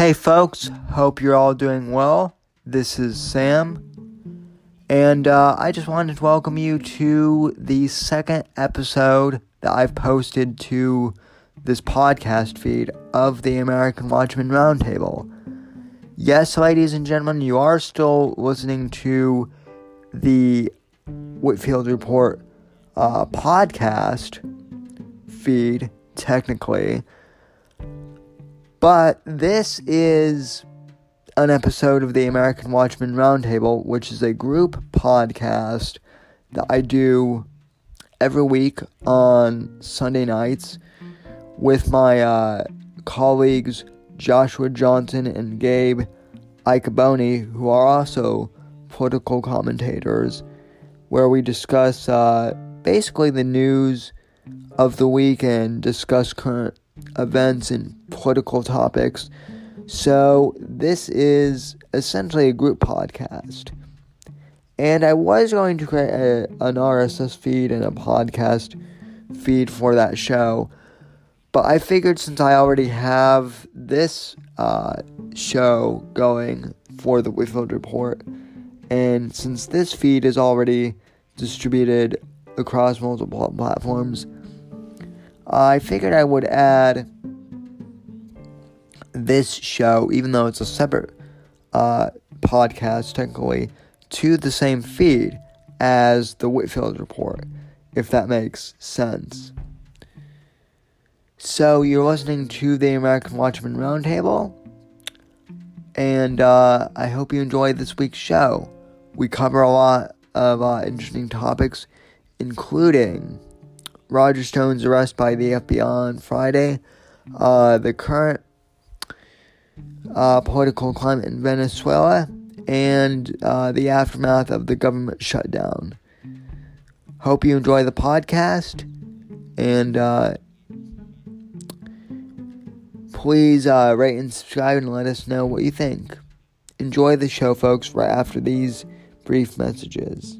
Hey, folks, hope you're all doing well. This is Sam, and uh, I just wanted to welcome you to the second episode that I've posted to this podcast feed of the American Watchmen Roundtable. Yes, ladies and gentlemen, you are still listening to the Whitfield Report uh, podcast feed, technically. But this is an episode of the American Watchmen Roundtable, which is a group podcast that I do every week on Sunday nights with my uh, colleagues Joshua Johnson and Gabe Icaboni, who are also political commentators, where we discuss uh, basically the news of the week and discuss current events and political topics. So, this is essentially a group podcast. And I was going to create a, an RSS feed and a podcast feed for that show. But I figured since I already have this uh, show going for the Whitfield Report, and since this feed is already distributed across multiple platforms, I figured I would add this show, even though it's a separate uh, podcast technically, to the same feed as the Whitfield Report, if that makes sense. So, you're listening to the American Watchmen Roundtable, and uh, I hope you enjoy this week's show. We cover a lot of uh, interesting topics, including Roger Stone's arrest by the FBI on Friday, uh, the current uh, political climate in Venezuela, and uh, the aftermath of the government shutdown. Hope you enjoy the podcast, and uh, please uh, rate and subscribe and let us know what you think. Enjoy the show, folks, right after these brief messages.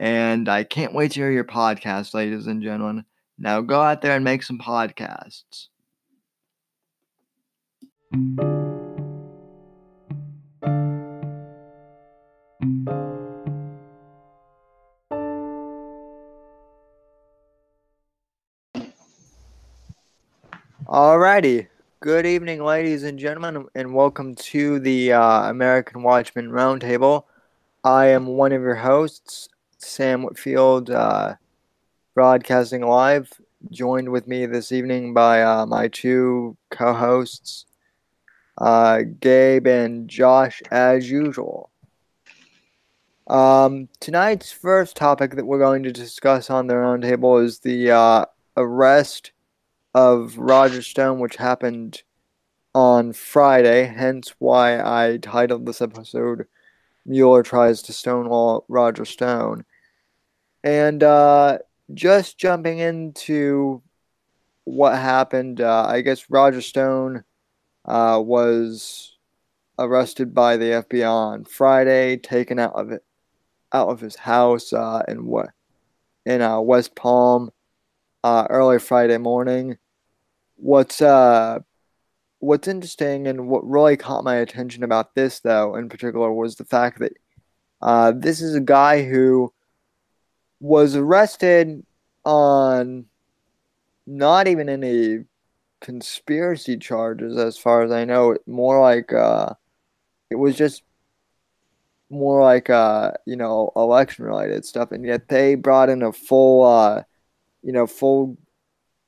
and I can't wait to hear your podcast, ladies and gentlemen. Now go out there and make some podcasts. Alrighty. Good evening, ladies and gentlemen, and welcome to the uh, American Watchmen Roundtable. I am one of your hosts, Sam Whitfield, uh, broadcasting live, joined with me this evening by uh, my two co hosts, uh, Gabe and Josh, as usual. Um, tonight's first topic that we're going to discuss on the roundtable is the uh, arrest of Roger Stone, which happened on Friday, hence why I titled this episode Mueller Tries to Stonewall Roger Stone. And uh, just jumping into what happened. Uh, I guess Roger Stone uh, was arrested by the FBI on Friday, taken out of it, out of his house uh, in what in uh, West Palm uh, early Friday morning. What's uh, what's interesting and what really caught my attention about this, though, in particular, was the fact that uh, this is a guy who was arrested on not even any conspiracy charges, as far as I know. More like uh, it was just more like uh, you know election related stuff, and yet they brought in a full uh, you know full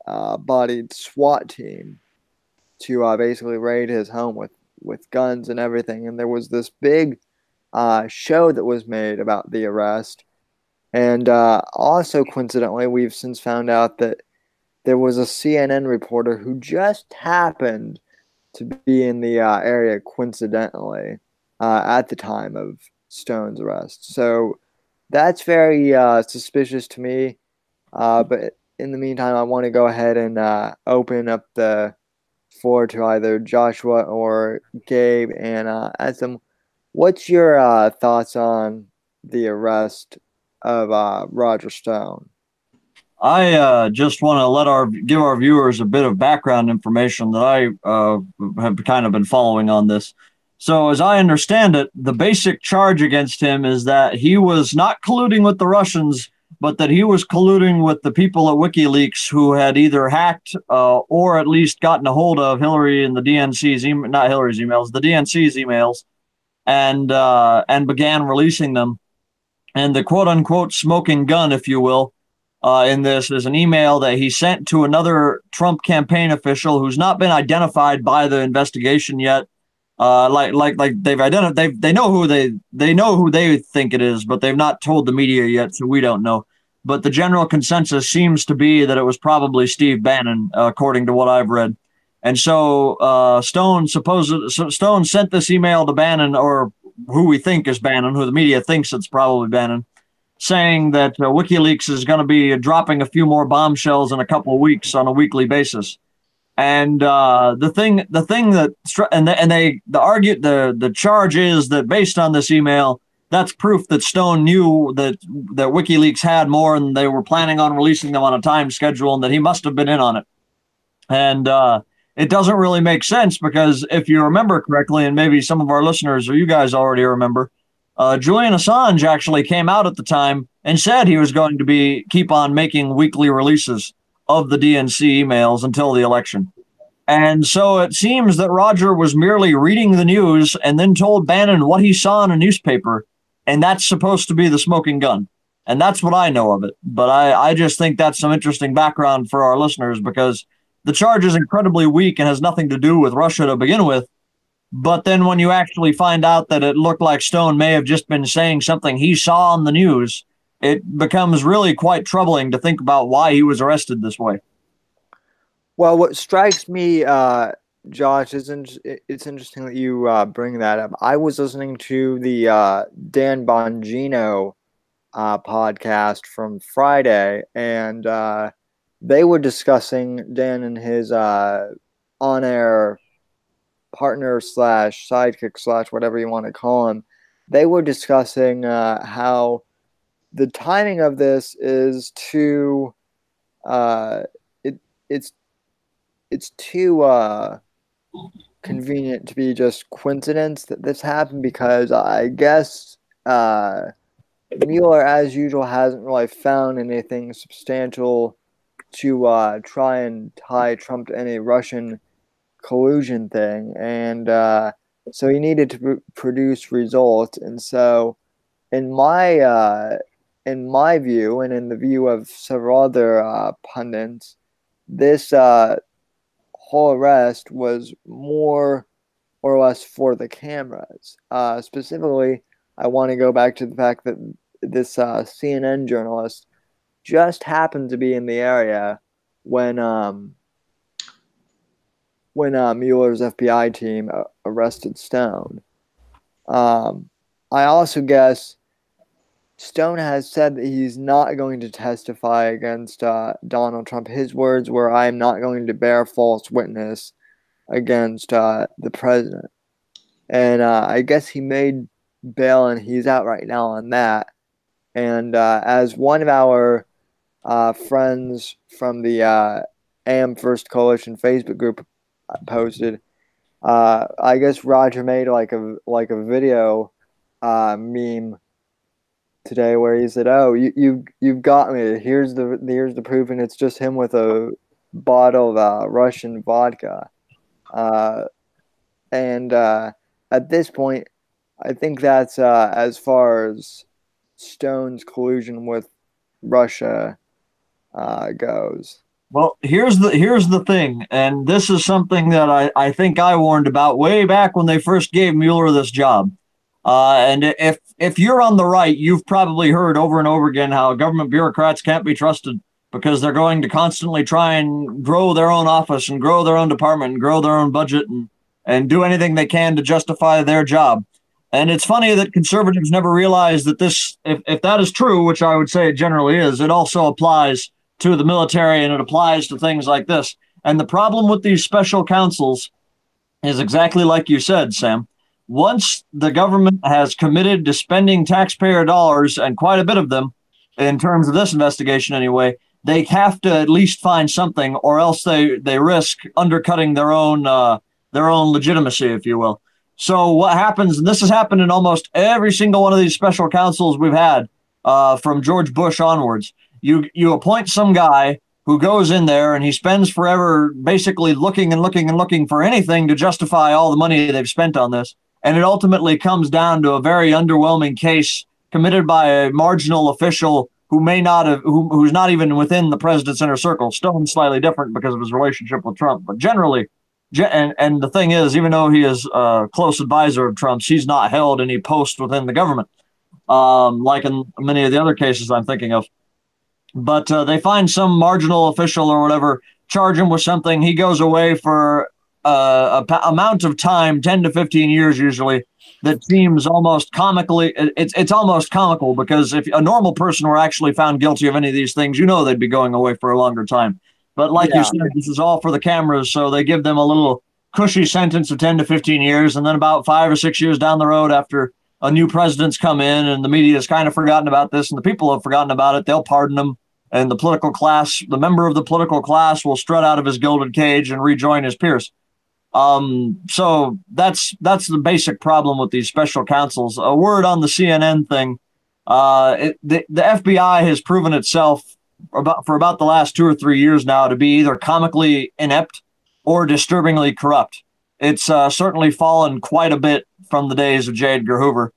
uh, bodied SWAT team to uh, basically raid his home with with guns and everything. And there was this big uh, show that was made about the arrest. And uh, also, coincidentally, we've since found out that there was a CNN reporter who just happened to be in the uh, area coincidentally uh, at the time of Stone's arrest. So that's very uh, suspicious to me. Uh, but in the meantime, I want to go ahead and uh, open up the floor to either Joshua or Gabe and ask them, what's your thoughts on the arrest of uh, Roger Stone? I uh, just want to let our give our viewers a bit of background information that I uh, have kind of been following on this. So, as I understand it, the basic charge against him is that he was not colluding with the Russians but that he was colluding with the people at WikiLeaks who had either hacked uh, or at least gotten a hold of Hillary and the DNC's email, not Hillary's emails, the DNC's emails, and uh, and began releasing them. And the quote unquote smoking gun, if you will, uh, in this is an email that he sent to another Trump campaign official who's not been identified by the investigation yet. Uh, like like like they've identified they they know who they they know who they think it is, but they've not told the media yet, so we don't know but the general consensus seems to be that it was probably Steve Bannon, uh, according to what I've read. And so uh, Stone supposed Stone sent this email to Bannon, or who we think is Bannon, who the media thinks it's probably Bannon, saying that uh, WikiLeaks is going to be dropping a few more bombshells in a couple of weeks on a weekly basis. And uh, the thing, the thing that, and they, and they, the argue, the the charge is that based on this email, that's proof that Stone knew that that WikiLeaks had more and they were planning on releasing them on a time schedule and that he must have been in on it. And uh, it doesn't really make sense because if you remember correctly, and maybe some of our listeners or you guys already remember, uh, Julian Assange actually came out at the time and said he was going to be keep on making weekly releases of the DNC emails until the election. And so it seems that Roger was merely reading the news and then told Bannon what he saw in a newspaper and that's supposed to be the smoking gun. And that's what I know of it. But I, I just think that's some interesting background for our listeners because the charge is incredibly weak and has nothing to do with Russia to begin with. But then when you actually find out that it looked like Stone may have just been saying something he saw on the news, it becomes really quite troubling to think about why he was arrested this way. Well, what strikes me uh, Josh, it's, in, it's interesting that you uh, bring that up. I was listening to the uh, Dan Bongino uh, podcast from Friday, and uh, they were discussing Dan and his uh, on-air partner slash sidekick slash whatever you want to call him. They were discussing uh, how the timing of this is too. it it's it's too convenient to be just coincidence that this happened because I guess uh, Mueller, as usual, hasn't really found anything substantial to uh, try and tie Trump to any Russian collusion thing, and uh, so he needed to pr- produce results. And so, in my uh, in my view, and in the view of several other uh, pundits, this uh, whole arrest was more or less for the cameras. Uh, specifically, I want to go back to the fact that this CNN journalist just happened to be in the area when um, when uh, Mueller's FBI team uh, arrested Stone. Um, I also guess Stone has said that he's not going to testify against uh, Donald Trump. His words were, I am not going to bear false witness against uh, the president. And uh, I guess he made bail and he's out right now on that. And uh, as one of our uh, friends from the uh, AM First Coalition Facebook group posted, I guess Roger made like a like a video meme today where he said, "Oh, you you you've got me. Here's the here's the proof, and it's just him with a bottle of uh, Russian vodka." Uh, and uh, at this point, I think that's uh, as far as Stone's collusion with Russia uh, goes. Well, here's the here's the thing, and this is something that I, I think I warned about way back when they first gave Mueller this job. Uh, and if if you're on the right, you've probably heard over and over again how government bureaucrats can't be trusted because they're going to constantly try and grow their own office and grow their own department and grow their own budget and and do anything they can to justify their job. And it's funny that conservatives never realize that this, if, if that is true, which I would say it generally is, it also applies to the military and it applies to things like this. And the problem with these special counsels is exactly like you said, Sam. Once the government has committed to spending taxpayer dollars and quite a bit of them in terms of this investigation anyway they have to at least find something or else they they risk undercutting their own uh, their own legitimacy if you will. So what happens and this has happened in almost every single one of these special counsels we've had uh, from george bush onwards you you appoint some guy who goes in there and he spends forever basically looking and looking and looking for anything to justify all the money they've spent on this and it ultimately comes down to a very underwhelming case committed by a marginal official who may not have, who, who's not even within the president's inner circle. Stone's slightly different because of his relationship with Trump, but generally, and, and the thing is, even though he is a close advisor of Trump's, he's not held any post within the government, um, like in many of the other cases I'm thinking of. But uh, they find some marginal official or whatever, charge him with something. He goes away for uh, a amount of time, 10 to 15 years usually, that seems almost comically, it's, it's almost comical because if a normal person were actually found guilty of any of these things, you know they'd be going away for a longer time. But like yeah. you said, this is all for the cameras, so they give them a little cushy sentence of 10 to 15 years. And then about five or six years down the road, after a new president's come in and the media has kind of forgotten about this and the people have forgotten about it, they'll pardon them. And the political class, the member of the political class will strut out of his gilded cage and rejoin his peers. Um, so that's that's the basic problem with these special counsels. A word on the CNN thing. Uh, it, the, the FBI has proven itself about for about the last two or three years now to be either comically inept or disturbingly corrupt. It's uh, certainly fallen quite a bit from the days of J. Edgar Hoover,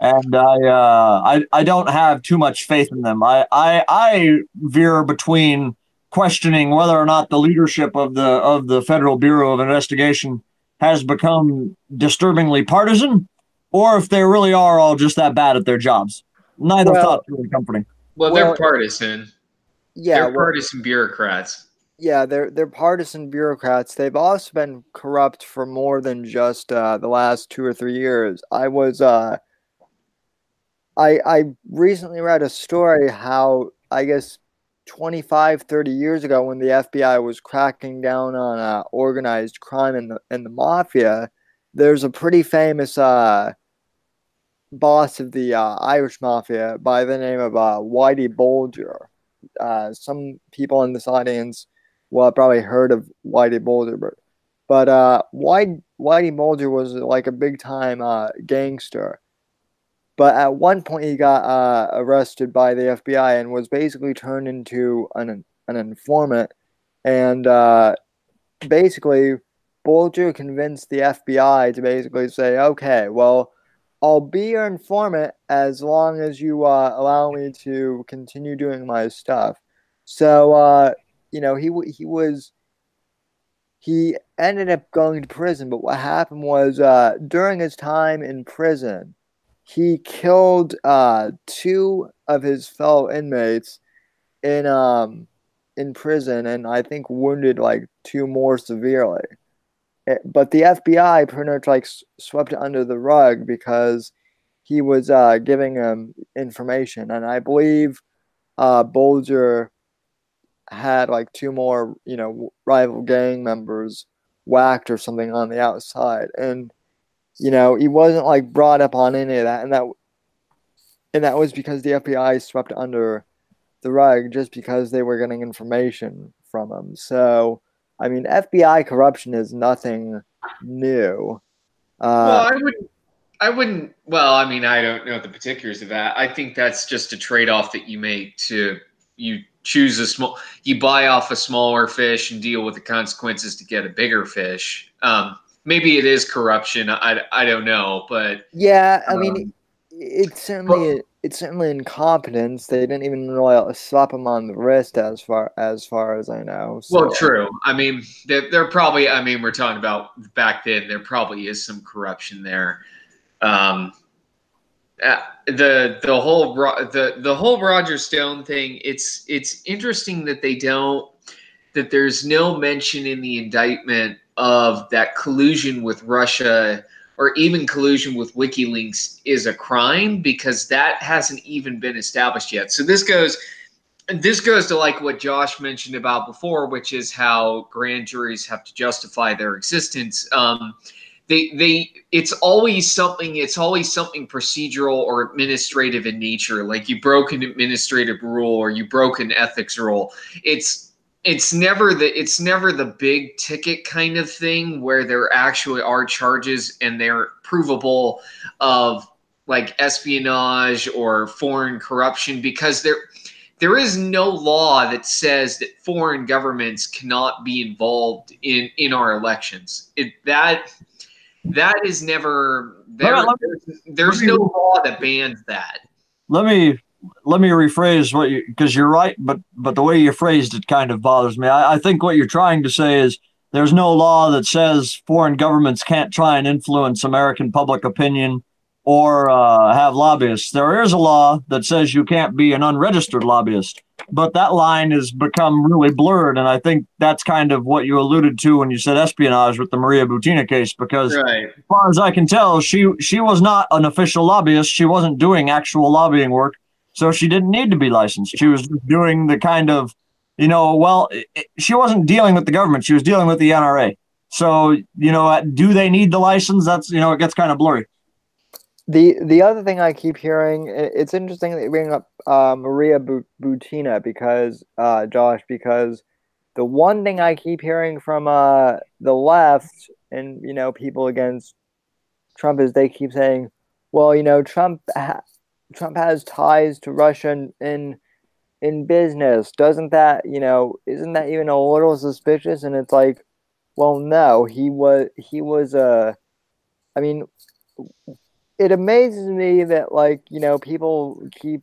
and I, uh, I I don't have too much faith in them. I I, I veer between questioning whether or not the leadership of the of the Federal Bureau of Investigation has become disturbingly partisan, or if they really are all just that bad at their jobs. Neither well, thought's really comforting. Well, they're well, partisan. Yeah, they're well, partisan bureaucrats. Yeah, they're they're partisan bureaucrats. They've also been corrupt for more than just uh, the last two or three years. I was uh, I I recently read a story how I guess 25, 30 years ago when the FBI was cracking down on uh, organized crime and the, and the mafia, there's a pretty famous uh, boss of the uh, Irish mafia by the name of uh, Whitey Bulger. Uh, some people in this audience will have probably heard of Whitey Bulger, but, but uh, Whitey, Bulger was like a big time gangster but at one point, he got uh, arrested by the FBI and was basically turned into an, an informant. And uh, basically, Bulger convinced the FBI to basically say, okay, well, I'll be your informant as long as you uh, allow me to continue doing my stuff. So, uh, you know, he he was he ended up going to prison. But what happened was uh, during his time in prison, he killed uh, two of his fellow inmates in um in prison, and I think wounded like two more severely. It, eh, but the FBI pretty much like swept under the rug because he was uh, giving him information, and I believe uh, Bulger had like two more, you know, rival gang members whacked or something on the outside, and you know he wasn't like brought up on any of that, and that and that was because the FBI swept under the rug just because they were getting information from him. So, I mean, FBI corruption is nothing new. Uh, well, I wouldn't. I wouldn't. Well, I mean, I don't know the particulars of that. I think that's just a trade-off that you make to you choose a small, you buy off a smaller fish and deal with the consequences to get a bigger fish. Um, maybe it is corruption. I, I don't know, but yeah, I um, mean, it's certainly but, it's certainly incompetence. They didn't even really slap him on the wrist, as far as far as I know. So. Well, true. I mean, they're, they're, probably. I mean, we're talking about back then. There probably is some corruption there. Um, uh, the the whole the the whole Roger Stone thing. It's it's interesting that they don't that there's no mention in the indictment of that collusion with Russia or even collusion with WikiLeaks is a crime because that hasn't even been established yet. So this goes this goes to like what Josh mentioned about before, which is how grand juries have to justify their existence. Um, they they it's always something it's always something procedural or administrative in nature like you broke an administrative rule or you broke an ethics rule it's it's never the it's never the big ticket kind of thing where there actually are charges and they're provable of like espionage or foreign corruption because there there is no law that says that foreign governments cannot be involved in in our elections it that that is never there, there's, there's no law that bans that. Let me let me rephrase what you because you're right, but but the way you phrased it kind of bothers me. I, I think what you're trying to say is there's no law that says foreign governments can't try and influence American public opinion or uh, have lobbyists. There is a law that says you can't be an unregistered lobbyist but that line has become really blurred. And I think that's kind of what you alluded to when you said espionage with the Maria Butina case, because right. as far as I can tell, she she was not an official lobbyist. She wasn't doing actual lobbying work, so she didn't need to be licensed. She was doing the kind of, you know, well, it, she wasn't dealing with the government. She was dealing with the NRA. So, you know, do they need the license? That's you know, it gets kind of blurry. The the other thing I keep hearing, it's interesting that you bring up uh, Maria Butina because uh, Josh, because the one thing I keep hearing from uh, the left and you know people against Trump is they keep saying, well, you know, Trump ha- Trump has ties to Russia in, in in business. Doesn't that you know? Isn't that even a little suspicious? And it's like, well, no, he was he was a. Uh, I mean, it amazes me that like you know people keep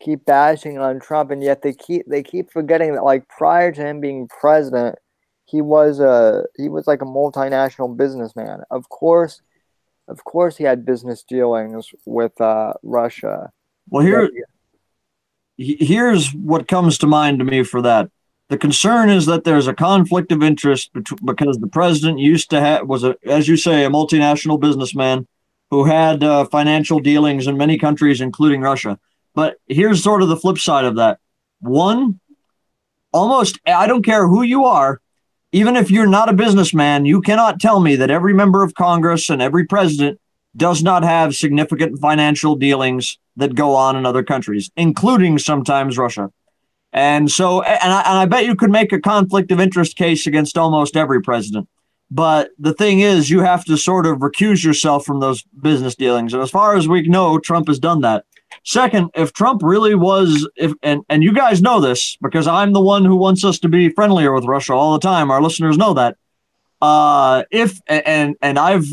keep bashing on Trump, and yet they keep they keep forgetting that like prior to him being president, he was a he was like a multinational businessman. Of course, of course, he had business dealings with uh, Russia. Well, here, here's what comes to mind to me for that. The concern is that there's a conflict of interest because the president used to have was a, as you say, a multinational businessman who had uh, financial dealings in many countries, including Russia. But here's sort of the flip side of that. One, almost, I don't care who you are, even if you're not a businessman, you cannot tell me that every member of Congress and every president does not have significant financial dealings that go on in other countries, including sometimes Russia. And so, and I, and I bet you could make a conflict of interest case against almost every president. But the thing is, you have to sort of recuse yourself from those business dealings. And as far as we know, Trump has done that. Second, if Trump really was, if and and you guys know this because I'm the one who wants us to be friendlier with Russia all the time. Our listeners know that. Uh, if and and I've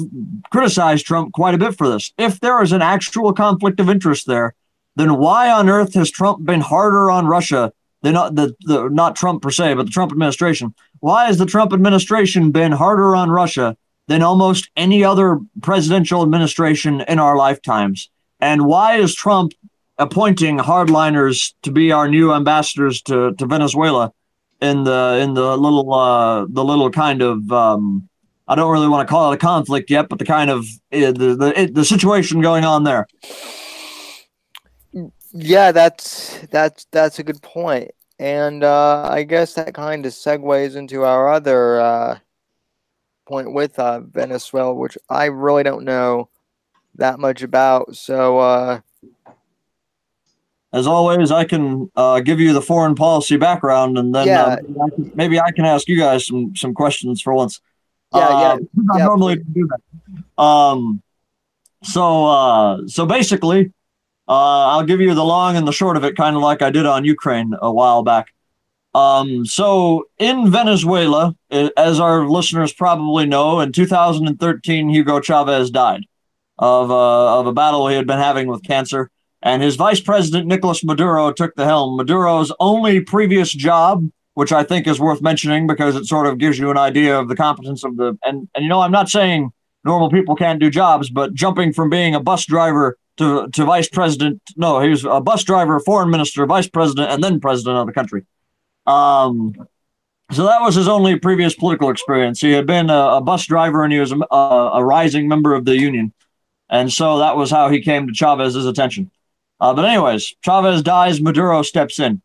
criticized Trump quite a bit for this. If there is an actual conflict of interest there, then why on earth has Trump been harder on Russia than not the, the not Trump per se, but the Trump administration? Why has the Trump administration been harder on Russia than almost any other presidential administration in our lifetimes? And why is Trump appointing hardliners to be our new ambassadors to, to Venezuela in the in the little uh, the little kind of um, I don't really want to call it a conflict yet, but the kind of uh, the the, the situation going on there. Yeah, that's that's that's a good point, and uh, I guess that kind of segues into our other uh, point with uh, Venezuela, which I really don't know that much about. So, uh, as always, I can uh, give you the foreign policy background, and then Yeah. uh, maybe, I can, maybe I can ask you guys some some questions for once. Yeah, yeah, Uh, I yeah, normally do that. Um, so uh, so basically, uh, I'll give you the long and the short of it, kind of like I did on Ukraine a while back. Um, so in Venezuela, as our listeners probably know, in 2013, Hugo Chavez died of uh, of a battle he had been having with cancer, and his vice president Nicolas Maduro took the helm. Maduro's only previous job, which I think is worth mentioning because it sort of gives you an idea of the competence of the and and you know I'm not saying normal people can't do jobs, but jumping from being a bus driver to to vice president, no, he was a bus driver, foreign minister, vice president, and then president of the country. Um, so that was his only previous political experience. He had been a, a bus driver and he was a, a, a rising member of the union. And so that was how he came to Chavez's attention. Uh, but, anyways, Chavez dies, Maduro steps in.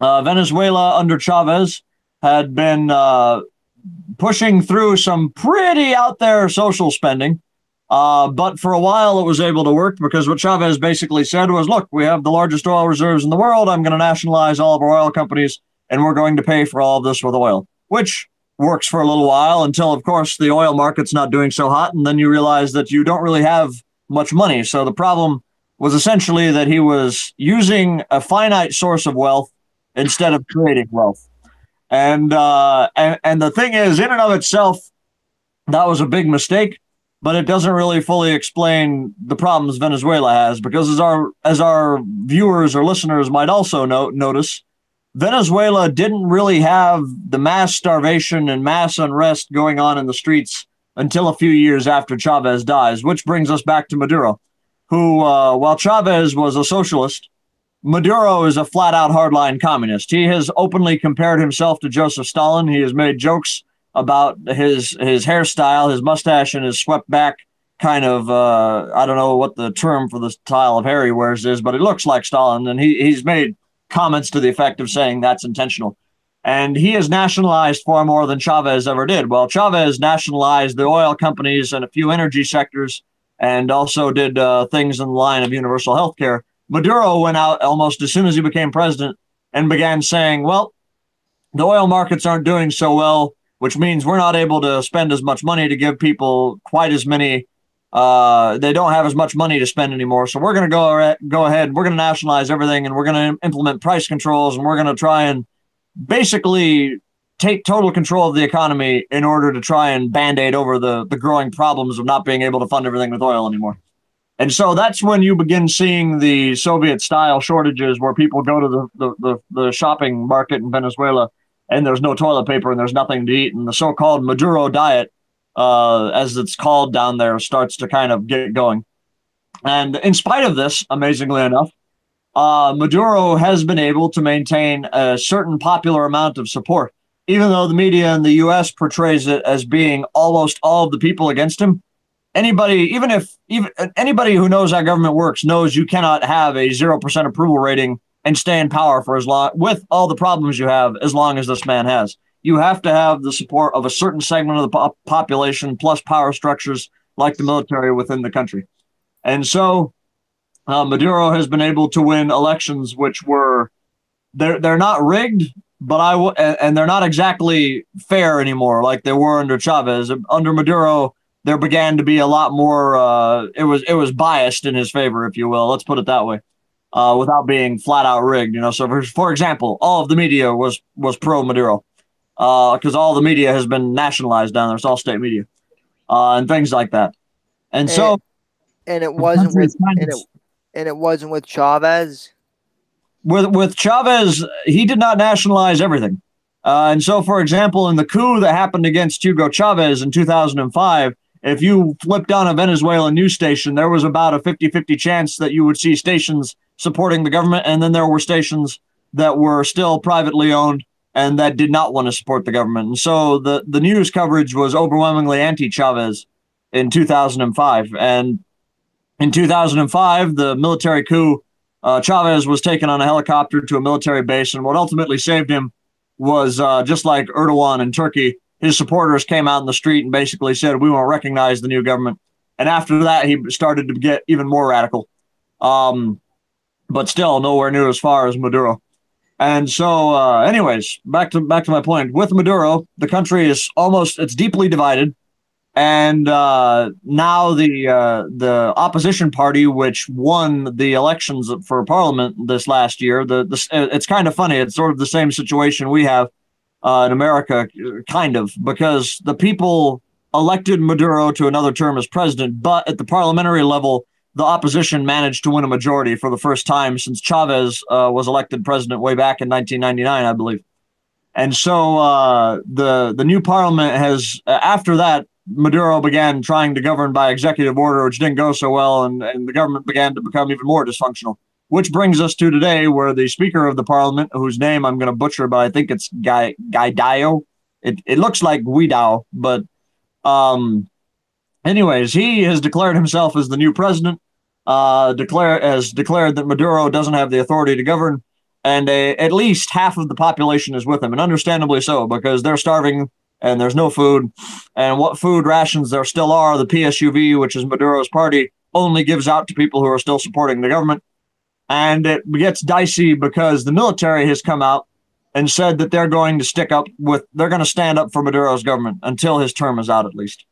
Uh, Venezuela under Chavez had been uh, pushing through some pretty out there social spending. Uh, but for a while, it was able to work because what Chavez basically said was, look, we have the largest oil reserves in the world. I'm going to nationalize all of our oil companies, and we're going to pay for all of this with oil, which works for a little while until, of course, the oil market's not doing so hot. And then you realize that you don't really have much money. So the problem was essentially that he was using a finite source of wealth instead of creating wealth. And, uh, and, and the thing is, in and of itself, that was a big mistake but it doesn't really fully explain the problems Venezuela has because as our as our viewers or listeners might also no, notice Venezuela didn't really have the mass starvation and mass unrest going on in the streets until a few years after Chavez dies, which brings us back to Maduro, who, uh, while Chavez was a socialist, Maduro is a flat out hardline communist. He has openly compared himself to Joseph Stalin. He has made jokes about his his hairstyle, his mustache, and his swept back kind of uh, I don't know what the term for the style of hair he wears is, but it looks like Stalin, and he he's made comments to the effect of saying that's intentional. And he has nationalized far more than Chavez ever did. Well, Chavez nationalized the oil companies and a few energy sectors, and also did uh, things in the line of universal health care. Maduro went out almost as soon as he became president and began saying, well, the oil markets aren't doing so well which means we're not able to spend as much money to give people quite as many. Uh, they don't have as much money to spend anymore. So we're going to go go ahead. We're going to nationalize everything, and we're going to implement price controls, and we're going to try and basically take total control of the economy in order to try and band-aid over the the growing problems of not being able to fund everything with oil anymore. And so that's when you begin seeing the Soviet style shortages where people go to the, the, the, the shopping market in Venezuela and there's no toilet paper and there's nothing to eat. And the so called Maduro diet, uh, as it's called down there, starts to kind of get going. And in spite of this, amazingly enough, uh, Maduro has been able to maintain a certain popular amount of support, even though the media in the U.S. portrays it as being almost all of the people against him. Anybody, even if even anybody who knows how government works, knows you cannot have a zero percent approval rating and stay in power for as long with all the problems you have as long as this man has. You have to have the support of a certain segment of the po- population plus power structures like the military within the country. And so uh, Maduro has been able to win elections which were they're they're not rigged, but I w- and, they're not exactly fair anymore like they were under Chavez. Under Maduro, there began to be a lot more. Uh, it was it was biased in his favor, if you will. Let's put it that way uh, without being flat out rigged. You know, so for, for example, all of the media was was pro Maduro because uh, all the media has been nationalized down there. It's all state media uh, and things like that. And, And- so and it wasn't with and it, and it wasn't with Chavez. with with Chavez, he did not nationalize everything. Uh, and so, for example, in the coup that happened against Hugo Chavez in 2005, if you flipped on a Venezuelan news station, there was about a 50 50 chance that you would see stations supporting the government, and then there were stations that were still privately owned and that did not want to support the government. And so the, the news coverage was overwhelmingly anti Chavez in 2005. And in 2005, the military coup, uh, Chavez was taken on a helicopter to a military base. And what ultimately saved him was uh, just like Erdogan in Turkey, his supporters came out in the street and basically said, We won't recognize the new government. And after that, he started to get even more radical. Um, but still nowhere near as far as Maduro. And so, uh, anyways, back to back to my point. With Maduro, the country is almost it's deeply divided, and uh, now the uh, the opposition party, which won the elections for parliament this last year, the, the it's kind of funny. It's sort of the same situation we have uh, in America, kind of, because the people elected Maduro to another term as president, but at the parliamentary level, the opposition managed to win a majority for the first time since Chavez uh, was elected president way back in 1999, I believe. And so uh, the the new parliament has uh, after that Maduro began trying to govern by executive order, which didn't go so well, and, and the government began to become even more dysfunctional. Which brings us to today, where the Speaker of the Parliament, whose name I'm going to butcher, but I think it's Guy Guaido. It it looks like Guido, but um, anyways, he has declared himself as the new president uh, declare has declared that Maduro doesn't have the authority to govern, and a, at least half of the population is with him, and understandably so because they're starving and there's no food. And what food rations there still are, the PSUV, which is Maduro's party, only gives out to people who are still supporting the government. And it gets dicey because the military has come out and said that they're going to stick up with, they're going to stand up for Maduro's government until his term is out, at least.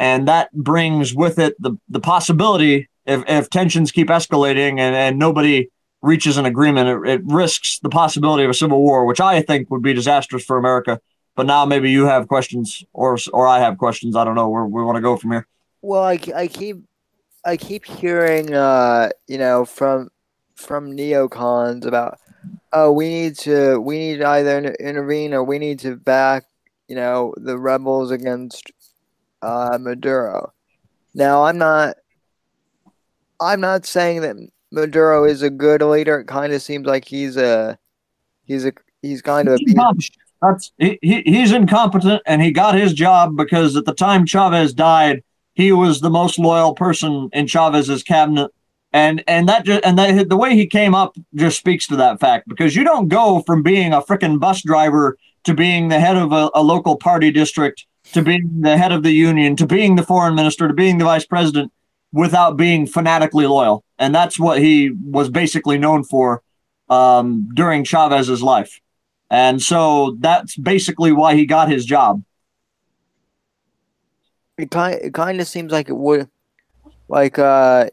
And that brings with it the, the possibility if, if tensions keep escalating and, and nobody reaches an agreement, it, it, risks the possibility of a civil war, which I think would be disastrous for America. But now maybe you have questions, or or I have questions. I don't know where we want to go from here. Well, I, I keep I keep hearing, uh, you know, from from neocons about, oh, we need to we need to either intervene or we need to back, you know, the rebels against uh, Maduro. Now, I'm not I'm not saying that Maduro is a good leader. It kind of seems like he's a he's a he's kind of a That's he, he, he's incompetent and he got his job because at the time Chavez died, he was the most loyal person in Chavez's cabinet. And and that just, and that the way he came up just speaks to that fact because you don't go from being a freaking bus driver to being the head of a, a local party district to being the head of the union to being the foreign minister to being the vice president without being fanatically loyal. And that's what he was basically known for um, during Chavez's life. And so that's basically why he got his job. It kind it kind of seems like it would like uh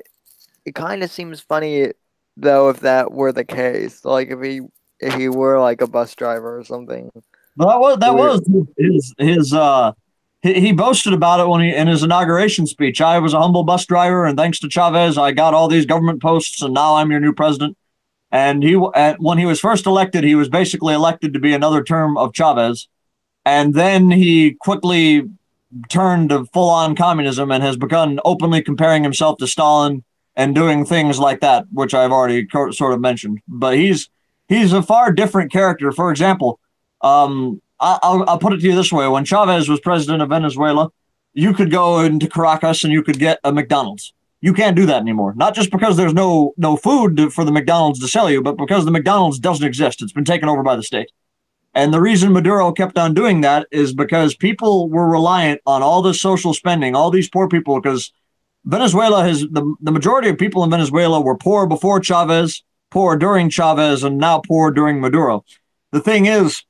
it kind of seems funny though if that were the case. Like if he if he were like a bus driver or something. Well, that was that was his his uh he, he boasted about it when he in his inauguration speech. I was a humble bus driver, and thanks to Chavez, I got all these government posts, and now I'm your new president. And he, when he was first elected, he was basically elected to be another term of Chavez, and then he quickly turned to full-on communism and has begun openly comparing himself to Stalin and doing things like that, which I've already sort of mentioned. But he's he's a far different character. For example, um, I'll, I'll put it to you this way: when Chavez was president of Venezuela, you could go into Caracas and you could get a McDonald's. You can't do that anymore. Not just because there's no no food for the McDonald's to sell you, but because the McDonald's doesn't exist. It's been taken over by the state. And the reason Maduro kept on doing that is because people were reliant on all this social spending, all these poor people, because Venezuela has the, the majority of people in Venezuela were poor before Chavez, poor during Chavez, and now poor during Maduro. The thing is,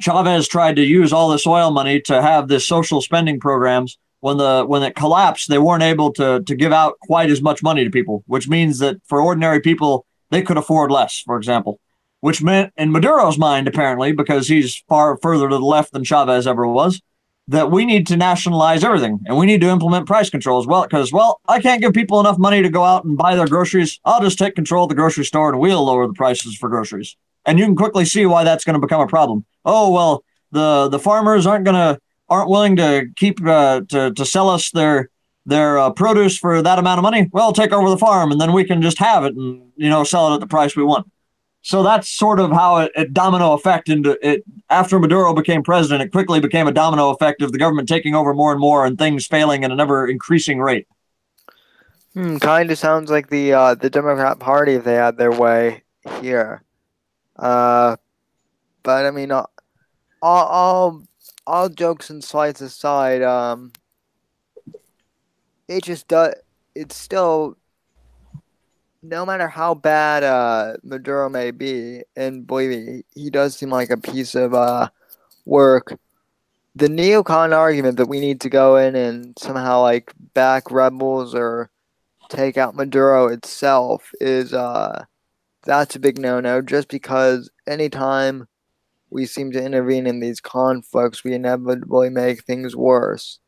Chavez tried to use all this oil money to have this social spending programs. When the when it collapsed, they weren't able to to give out quite as much money to people, which means that for ordinary people, they could afford less. For example, which meant in Maduro's mind, apparently, because he's far further to the left than Chavez ever was, that we need to nationalize everything and we need to implement price controls. Well, because well, I can't give people enough money to go out and buy their groceries. I'll just take control of the grocery store and we'll lower the prices for groceries. And you can quickly see why that's going to become a problem oh well the the farmers aren't gonna aren't willing to keep uh, to to sell us their their uh, produce for that amount of money. Well, take over the farm and then we can just have it and you know sell it at the price we want. So that's sort of how it, it domino effect into it. After Maduro became president, it quickly became a domino effect of the government taking over more and more and things failing at an ever increasing rate. Hmm, kind of sounds like the uh, the Democrat Party if they had their way here. Uh, but I mean, all, all all jokes and slides aside, um, it just does. It's still, no matter how bad uh, Maduro may be, and believe me, he does seem like a piece of uh, work. The neocon argument that we need to go in and somehow like back rebels or take out Maduro itself is uh that's a big no-no just because anytime we seem to intervene in these conflicts. We inevitably make things worse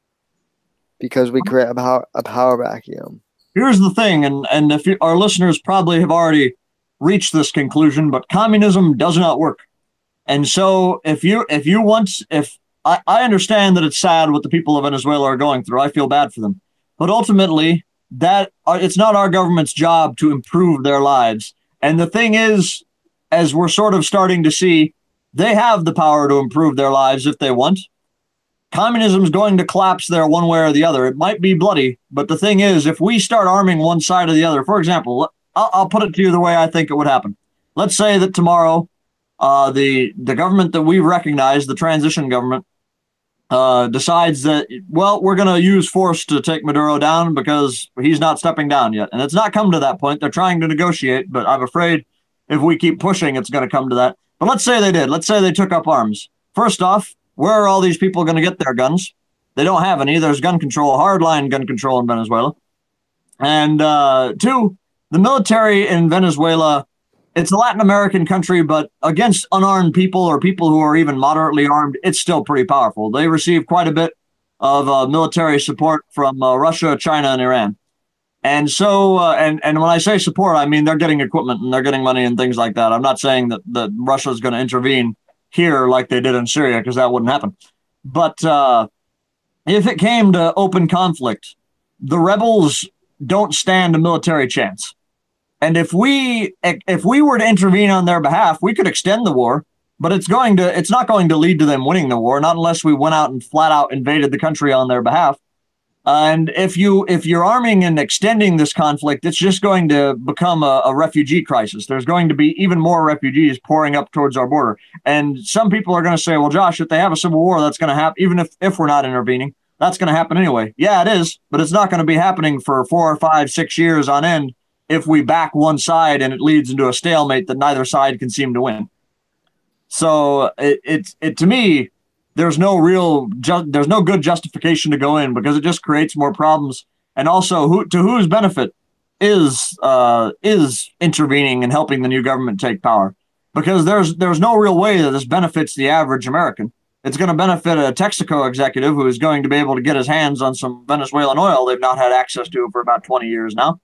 because we create a power, a power vacuum. Here's the thing and and if you, our listeners probably have already reached this conclusion but communism does not work. And so if you if you want if I, I understand that it's sad what the people of venezuela are going through. I feel bad for them. But ultimately that uh, it's not our government's job to improve their lives. And the thing is, as we're sort of starting to see, they have the power to improve their lives if they want. Communism is going to collapse there one way or the other. It might be bloody, but the thing is, if we start arming one side or the other, for example, I'll, I'll put it to you the way I think it would happen. Let's say that tomorrow, uh, the the government that we recognize, the transition government, uh, decides that, well, we're going to use force to take Maduro down because he's not stepping down yet. And it's not come to that point. They're trying to negotiate, but I'm afraid if we keep pushing, it's going to come to that. But let's say they did. Let's say they took up arms. First off, where are all these people going to get their guns? They don't have any. There's gun control, hardline gun control in Venezuela. And uh, two, the military in Venezuela it's a Latin American country, but against unarmed people or people who are even moderately armed, it's still pretty powerful. They receive quite a bit of uh, military support from uh, Russia, China, and Iran. And so, uh, and and when I say support, I mean they're getting equipment and they're getting money and things like that. I'm not saying that that Russia is going to intervene here like they did in Syria because that wouldn't happen. But uh, if it came to open conflict, the rebels don't stand a military chance. And if we if we were to intervene on their behalf, we could extend the war, but it's going to it's not going to lead to them winning the war, not unless we went out and flat out invaded the country on their behalf. And if you if you're arming and extending this conflict, it's just going to become a, a, refugee crisis. There's going to be even more refugees pouring up towards our border. And some people are going to say, "Well, Josh, if they have a civil war, that's going to happen. Even if if we're not intervening, that's going to happen anyway." Yeah, it is, but it's not going to be happening for four or five, six years on end if we back one side and it leads into a stalemate that neither side can seem to win. So it, it, it to me, there's no real, ju- there's no good justification to go in because it just creates more problems. And also, who to whose benefit is uh, is intervening and helping the new government take power? Because there's there's no real way that this benefits the average American. It's going to benefit a Texaco executive who is going to be able to get his hands on some Venezuelan oil they've not had access to for about 20 years now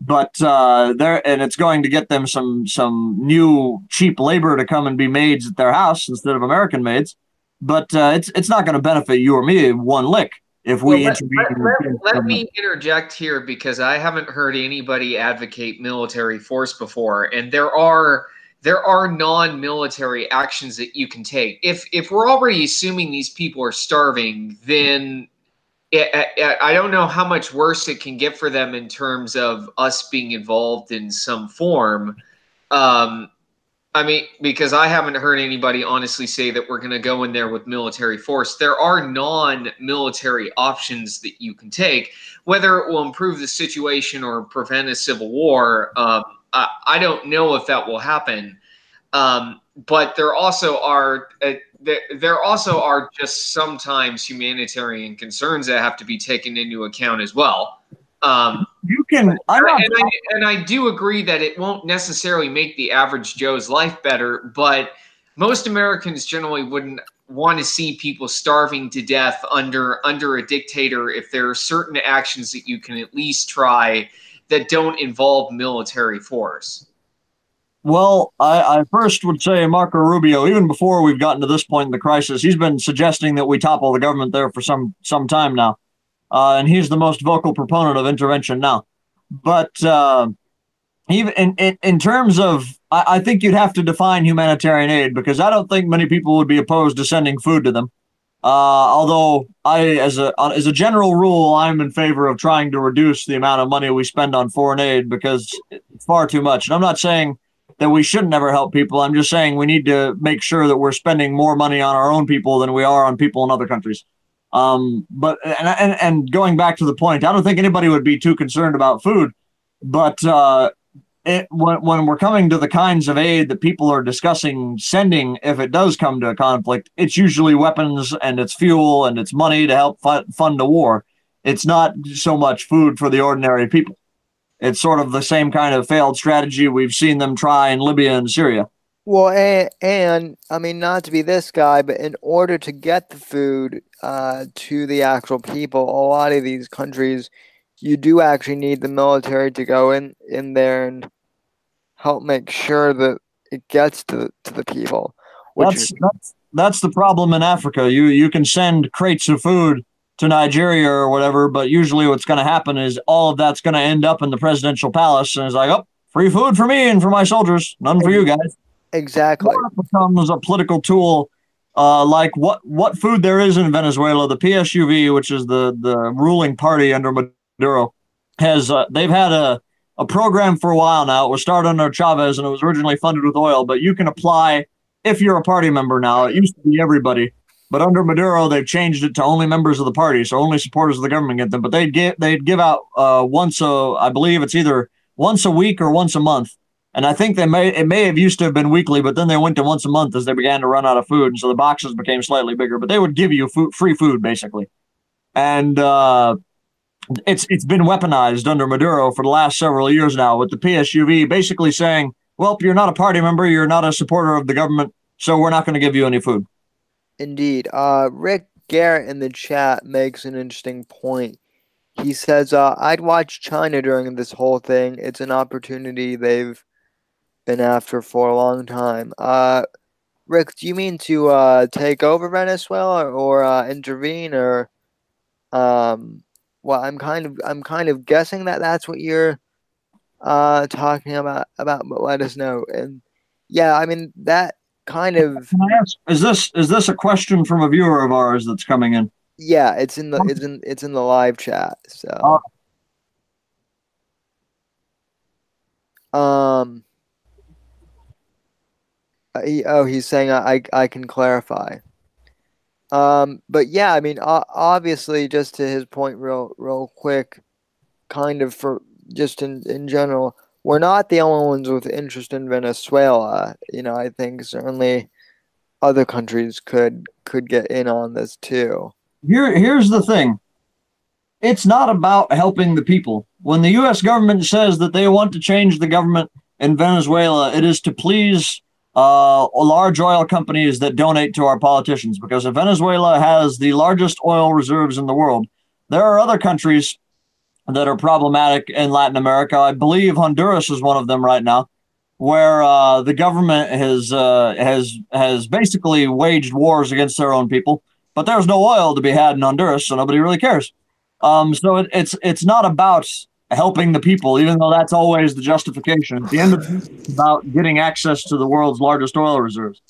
but uh, there and it's going to get them some some new cheap labor to come and be maids at their house instead of American maids. But uh, it's it's not going to benefit you or me one lick if we well, intervene. Let, let, let me interject here because I haven't heard anybody advocate military force before, and there are there are non-military actions that you can take. If if we're already assuming these people are starving, then it, I don't know how much worse it can get for them in terms of us being involved in some form. Um, I mean, because I haven't heard anybody honestly say that we're going to go in there with military force. There are non military options that you can take. Whether it will improve the situation or prevent a civil war, um, I, I, don't know if that will happen. Um, but there also are. Uh, there, also are just sometimes humanitarian concerns that have to be taken into account as well. Um, can, and I, and I do agree that it won't necessarily make the average Joe's life better, but most Americans generally wouldn't want to see people starving to death under under a dictator if there are certain actions that you can at least try that don't involve military force. Well, I, I, first would say Marco Rubio, even before we've gotten to this point in the crisis, he's been suggesting that we topple the government there for some some time now, uh, and he's the most vocal proponent of intervention now. But uh, even in, in, in terms of, I, I think you'd have to define humanitarian aid because I don't think many people would be opposed to sending food to them. Uh, although I, as a as a general rule, I'm in favor of trying to reduce the amount of money we spend on foreign aid because it's far too much. And I'm not saying that we should never help people. I'm just saying we need to make sure that we're spending more money on our own people than we are on people in other countries. Um, but and, and and going back to the point, I don't think anybody would be too concerned about food, but uh, it, when, when we're coming to the kinds of aid that people are discussing sending, if it does come to a conflict, it's usually weapons and it's fuel and it's money to help fund a war. It's not so much food for the ordinary people. It's sort of the same kind of failed strategy we've seen them try in Libya and Syria. Well, and, and I mean, not to be this guy, but in order to get the food uh, to the actual people, a lot of these countries, you do actually need the military to go in in there and help make sure that it gets to to the people. That's, is- that's that's the problem in Africa. You you can send crates of food to Nigeria or whatever, but usually what's going to happen is all of that's going to end up in the presidential palace, and it's like, oh, free food for me and for my soldiers, none for you guys. Exactly. It becomes a political tool, uh, like what what food there is in Venezuela. The PSUV, which is the the ruling party under Maduro, has uh, they've had a a program for a while now. It was started under Chavez and it was originally funded with oil, but you can apply if you're a party member now. It used to be everybody, but under Maduro, they've changed it to only members of the party, so only supporters of the government get them. But they'd get they'd give out uh, once a, I believe it's either once a week or once a month. And I think they may it may have used to have been weekly, but then they went to once a month as they began to run out of food, and so the boxes became slightly bigger. But they would give you food, free food basically, and uh, it's it's been weaponized under Maduro for the last several years now, with the PSUV basically saying, "Well, you're not a party member, you're not a supporter of the government, so we're not going to give you any food." Indeed, uh, Rick Garrett in the chat makes an interesting point. He says, uh, "I'd watch China during this whole thing. It's an opportunity they've been after for a long time." Uh, Rick, do you mean to uh, take over Venezuela or, or uh, intervene or um, well, I'm kind of I'm kind of guessing that that's what you're uh talking about about but let us know. And yeah i mean that kind of ask, is this is this a question from a viewer of ours that's coming in? Yeah it's in the it's in it's in the live chat so. Um he, oh he's saying I, I can clarify um, but yeah, I mean, obviously, just to his point, real, real quick, kind of for just in in general, we're not the only ones with interest in Venezuela. You know, I think certainly other countries could could get in on this too. Here, here's the thing. It's not about helping the people. When the U.S. government says that they want to change the government in Venezuela, it is to please uh, large oil companies that donate to our politicians because if Venezuela has the largest oil reserves in the world, there are other countries that are problematic in Latin America. I believe Honduras is one of them right now, where uh, the government has uh, has has basically waged wars against their own people. But there's no oil to be had in Honduras, so nobody really cares. Um, so it, it's it's not about helping the people, even though that's always the justification. At the end of it's about getting access to the world's largest oil reserves.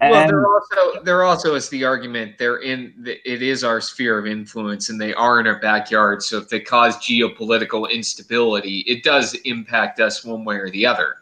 And well, there also there also is the argument they're in it is our sphere of influence and they are in our backyard. So if they cause geopolitical instability, it does impact us one way or the other.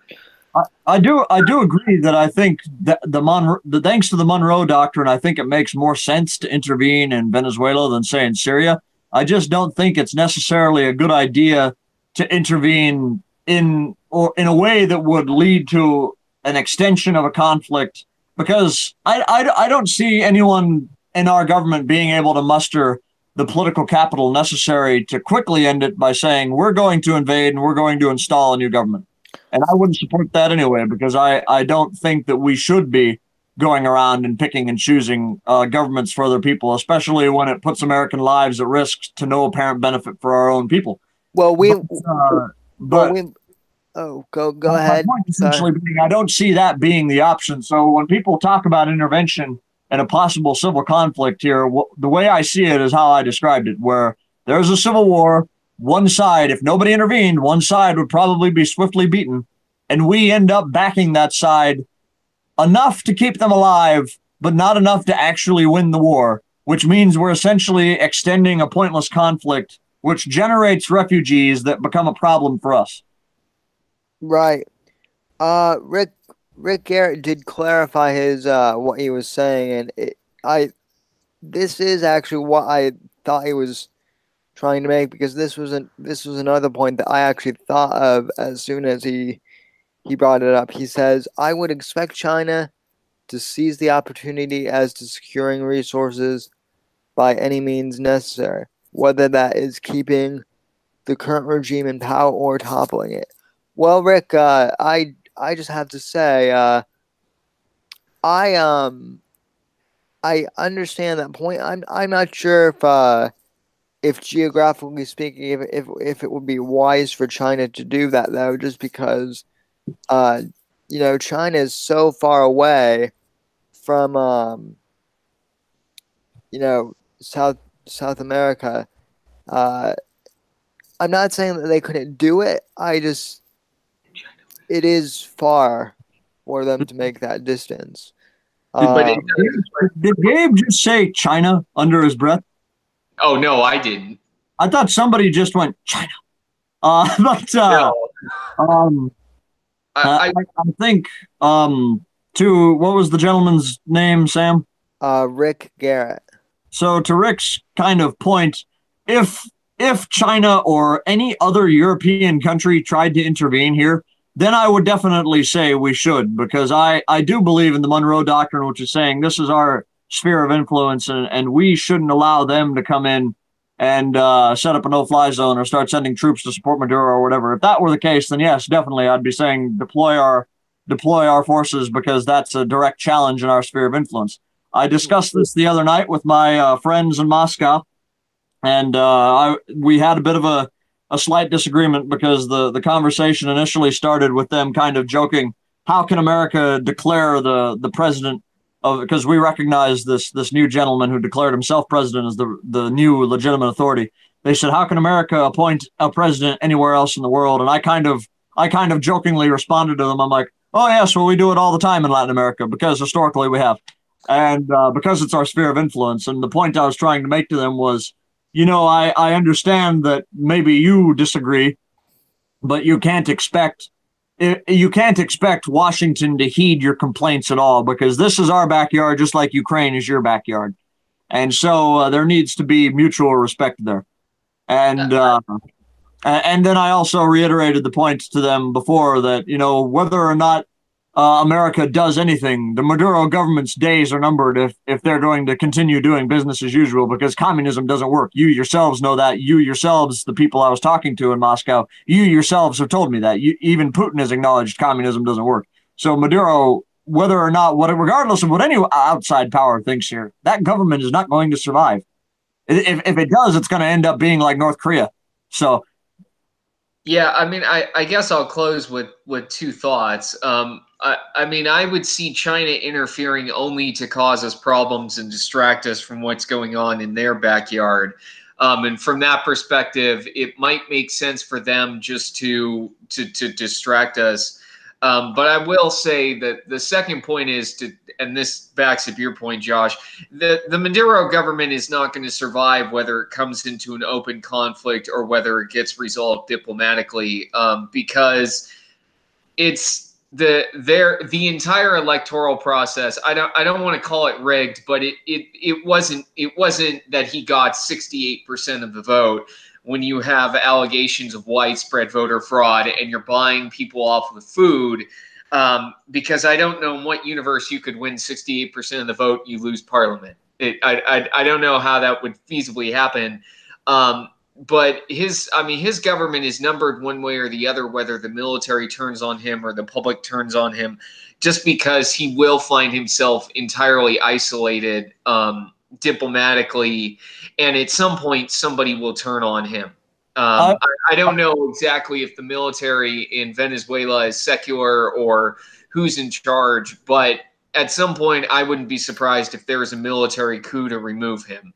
I, I do I do agree that I think that the Monroe the thanks to the Monroe Doctrine, I think it makes more sense to intervene in Venezuela than say in Syria. I just don't think it's necessarily a good idea to intervene in or in a way that would lead to an extension of a conflict because I, I, I don't see anyone in our government being able to muster the political capital necessary to quickly end it by saying we're going to invade and we're going to install a new government. And I wouldn't support that anyway because I, I don't think that we should be going around and picking and choosing uh, governments for other people, especially when it puts American lives at risk to no apparent benefit for our own people. Well, we. But, uh, but well, we, oh, go go ahead. essentially being, I don't see that being the option. So when people talk about intervention and a possible civil conflict here, the way I see it is how I described it, where there's a civil war. one side, if nobody intervened, one side would probably be swiftly beaten. And we end up backing that side enough to keep them alive, but not enough to actually win the war, which means we're essentially extending a pointless conflict, which generates refugees that become a problem for us. Right. Uh, Rick Rick Garrett did clarify his uh what he was saying, and it, I this is actually what I thought he was trying to make because this was an this was another point that I actually thought of as soon as he he brought it up. He says, "I would expect China to seize the opportunity as to securing resources by any means necessary, whether that is keeping the current regime in power or toppling it." Well, Rick, uh, I I just have to say, uh, I um, I understand that point. I'm I'm not sure if uh, if geographically speaking, if if if it would be wise for China to do that though, just because, uh, you know, China is so far away from um, you know, South South America. Uh, I'm not saying that they couldn't do it. I just it is far for them to make that distance. but it, um, did Gabe just say China under his breath? Oh no, I didn't. I thought somebody just went China. Uh, but uh, no. um, I, I, I, think um, to what was the gentleman's name, Sam? Uh, Rick Garrett. So to Rick's kind of point, if if China or any other European country tried to intervene here, then I would definitely say we should, because I, I do believe in the Monroe Doctrine, which is saying this is our sphere of influence and, and we shouldn't allow them to come in and uh, set up a no fly zone or start sending troops to support Maduro or whatever. If that were the case, then yes, definitely I'd be saying deploy our deploy our forces because that's a direct challenge in our sphere of influence. I discussed this the other night with my uh, friends in Moscow, and uh, I, we had a bit of a a slight disagreement because the the conversation initially started with them kind of joking, "How can America declare the the president of?" Because we recognize this this new gentleman who declared himself president as the the new legitimate authority. They said, "How can America appoint a president anywhere else in the world?" And I kind of I kind of jokingly responded to them. I'm like, "Oh yes, well we do it all the time in Latin America because historically we have." And uh, because it's our sphere of influence. And the point I was trying to make to them was, you know, I, I understand that maybe you disagree, but you can't expect you can't expect Washington to heed your complaints at all because this is our backyard, just like Ukraine is your backyard, and so uh, there needs to be mutual respect there. And uh, and then I also reiterated the point to them before that you know whether or not uh, America does anything. The Maduro government's days are numbered if if they're going to continue doing business as usual because communism doesn't work. You yourselves know that. You yourselves, the people I was talking to in Moscow, you yourselves have told me that. You, even Putin has acknowledged communism doesn't work. So Maduro, whether or not, what regardless of what any outside power thinks here, that government is not going to survive. If if it does, it's going to end up being like North Korea. So yeah, I mean, I, I guess I'll close with with two thoughts. Um, I, mean, I would see China interfering only to cause us problems and distract us from what's going on in their backyard. Um, and from that perspective, it might make sense for them just to to to distract us. Um, but I will say that the second point is to, and this backs up your point, Josh. The the Maduro government is not going to survive whether it comes into an open conflict or whether it gets resolved diplomatically, um, because it's the their the entire electoral process. I don't I don't want to call it rigged, but it it it wasn't it wasn't that he got sixty eight percent of the vote when you have allegations of widespread voter fraud and you're buying people off with food. Um, because I don't know in what universe you could win 68% of the vote, you lose parliament. It, I, I, I don't know how that would feasibly happen. Um, but his, I mean, his government is numbered one way or the other, whether the military turns on him or the public turns on him, just because he will find himself entirely isolated um, diplomatically, and at some point somebody will turn on him. Um, I, I, don't know exactly if the military in Venezuela is secular or who's in charge, but at some point I wouldn't be surprised if there is a military coup to remove him.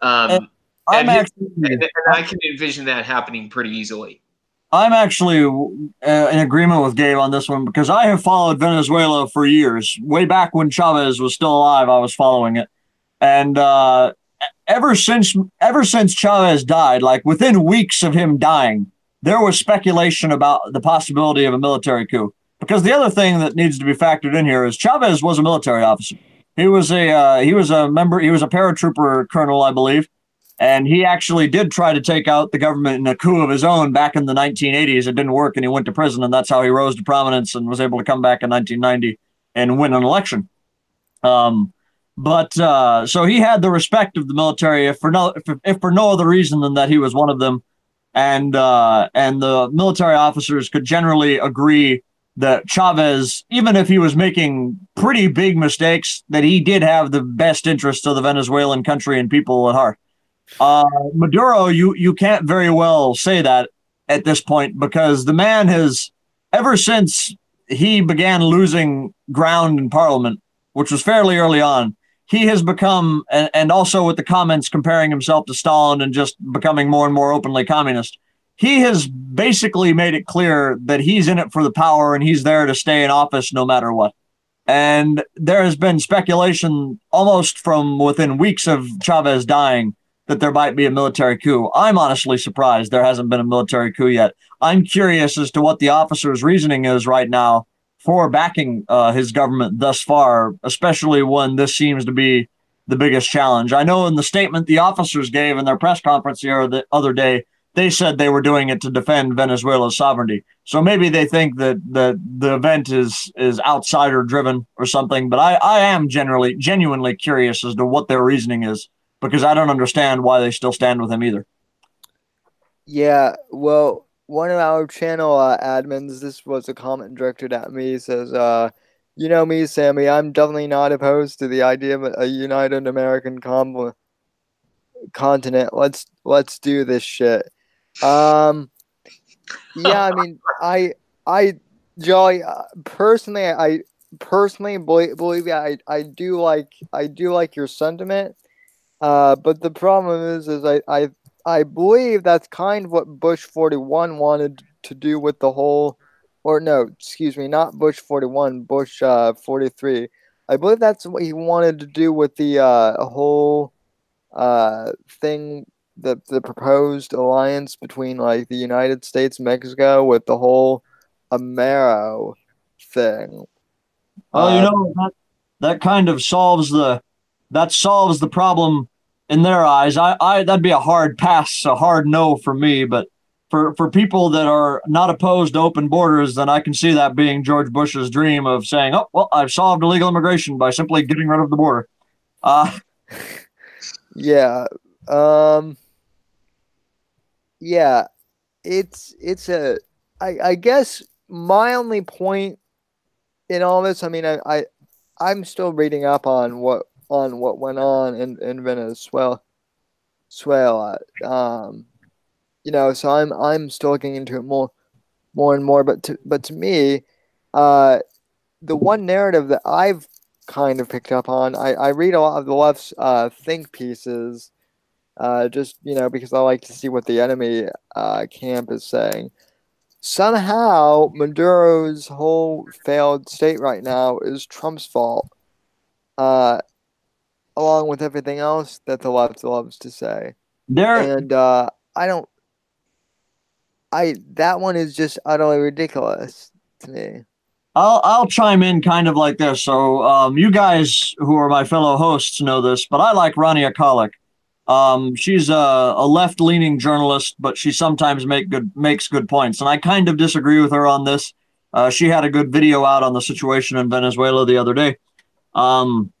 Um, I'm And actually and, I can envision that happening pretty easily. I'm actually uh, in agreement with Gabe on this one because I have followed Venezuela for years. Way back when Chavez was still alive, I was following it, and uh, ever since ever since Chavez died, like within weeks of him dying, there was speculation about the possibility of a military coup. Because the other thing that needs to be factored in here is Chavez was a military officer. He was a uh, he was a member. He was a paratrooper colonel, I believe and he actually did try to take out the government in a coup of his own back in the 1980s. It didn't work, and he went to prison, and that's how he rose to prominence and was able to come back in 1990 and win an election. Um, but uh, so he had the respect of the military, if for no if, if for no other reason than that he was one of them, and uh, and the military officers could generally agree that Chavez, even if he was making pretty big mistakes, that he did have the best interests of the Venezuelan country and people at heart. Uh, Maduro, you you can't very well say that at this point because the man has ever since he began losing ground in Parliament, which was fairly early on. He has become, and, and also with the comments comparing himself to Stalin and just becoming more and more openly communist, he has basically made it clear that he's in it for the power and he's there to stay in office no matter what. And there has been speculation almost from within weeks of Chavez dying that there might be a military coup. I'm honestly surprised there hasn't been a military coup yet. I'm curious as to what the officer's reasoning is right now for backing uh, his government thus far, especially when this seems to be the biggest challenge. I know in the statement the officers gave in their press conference here the other day, they said they were doing it to defend Venezuela's sovereignty. So maybe they think that the the event is is outsider driven or something. But I, I am generally genuinely curious as to what their reasoning is because I don't understand why they still stand with him either. Yeah, well, one of our channel uh, admins, this was a comment directed at me, says, uh, you know me, Sammy, I'm definitely not opposed to the idea of a united American com- continent. Let's let's do this shit. Um, yeah, I mean, I I Jolly uh, personally, I personally believe, believe I I do like I do like your sentiment. Uh, but the problem is, is I, I I believe that's kind of what Bush 41 wanted to do with the whole, or no, excuse me, not Bush 41, Bush uh, 43. I believe that's what he wanted to do with the uh, whole uh, thing, the, the proposed alliance between like the United States Mexico with the whole Amero thing. Well, you Uh, know that that kind of solves the that solves the problem in their eyes. I, I that'd be a hard pass, a hard no for me. But for for people that are not opposed to open borders, then I can see that being George Bush's dream of saying, "Oh, well, I've solved illegal immigration by simply getting rid of the border." Uh, Yeah. Um Yeah. It's it's a I I guess my only point in all this, I mean I, I I'm still reading up on what on what went on in, in Venezuela. Venezuela. Um you know, so I'm I'm still looking into it more more and more, but to but to me, uh the one narrative that I've kind of picked up on. I, I read a lot of the left's uh, think pieces, uh, just you know because I like to see what the enemy uh, camp is saying. Somehow, Maduro's whole failed state right now is Trump's fault, uh, along with everything else that the left loves to say. there, And uh, I don't. I that one is just utterly ridiculous to me. I'll I'll chime in kind of like this. So um, you guys who are my fellow hosts know this, but I like Rania Khalek. Um, she's a, a left-leaning journalist, but she sometimes make good makes good points, and I kind of disagree with her on this. Uh, she had a good video out on the situation in Venezuela the other day, um,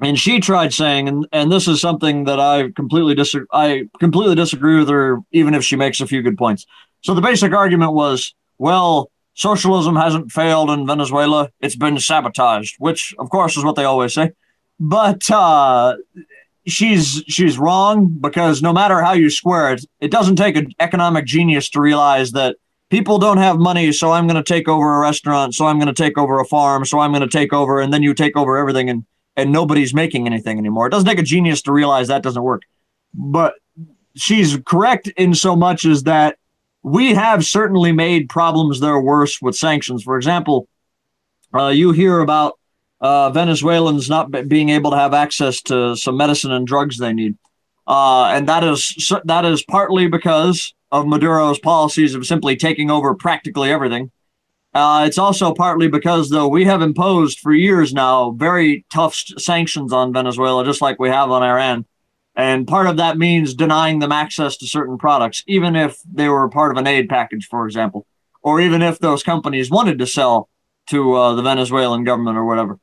and she tried saying, and, and this is something that I completely disagree. I completely disagree with her, even if she makes a few good points. So the basic argument was, well, socialism hasn't failed in Venezuela; it's been sabotaged, which, of course, is what they always say. But uh, she's she's wrong because no matter how you square it, it doesn't take an economic genius to realize that people don't have money, so I'm going to take over a restaurant, so I'm going to take over a farm, so I'm going to take over, and then you take over everything, and and nobody's making anything anymore. It doesn't take a genius to realize that doesn't work. but she's correct in so much as that we have certainly made problems that are worse with sanctions. For example, uh, you hear about uh, Venezuelans not being able to have access to some medicine and drugs they need, uh, and that is that is partly because of Maduro's policies of simply taking over practically everything. Uh, it's also partly because, though, we have imposed for years now very tough sanctions on Venezuela, just like we have on Iran. And part of that means denying them access to certain products, even if they were part of an aid package, for example, or even if those companies wanted to sell to uh, the Venezuelan government or whatever.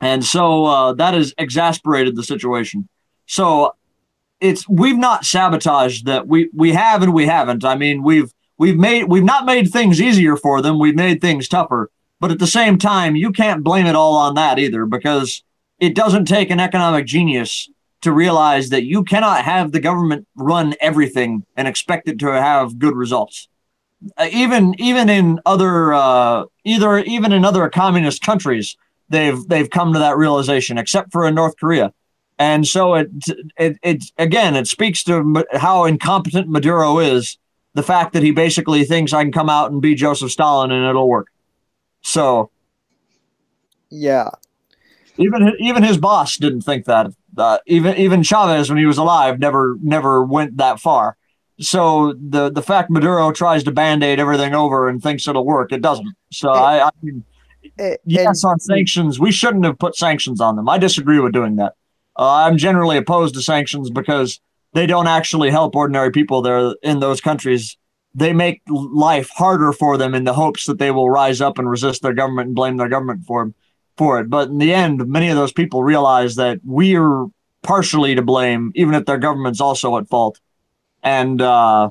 And so uh, that has exasperated the situation. So it's we've not sabotaged that we we have and we haven't. I mean, we've we've made we've not made things easier for them. We've made things tougher. But at the same time, you can't blame it all on that either because it doesn't take an economic genius to realize that you cannot have the government run everything and expect it to have good results. Uh, even even in other uh, either even in other communist countries, they've they've come to that realization, except for in North Korea. And so it, it, it again, it speaks to how incompetent Maduro is. The fact that he basically thinks I can come out and be Joseph Stalin and it'll work. So, yeah, even even his boss didn't think that. Uh, even even Chavez, when he was alive, never never went that far. So the the fact Maduro tries to band aid everything over and thinks it'll work, it doesn't. So I, I mean, yes, on sanctions, we shouldn't have put sanctions on them. I disagree with doing that. Uh, I'm generally opposed to sanctions because they don't actually help ordinary people there in those countries. They make life harder for them in the hopes that they will rise up and resist their government and blame their government for for it. But in the end, many of those people realize that we're partially to blame, even if their government's also at fault, and uh,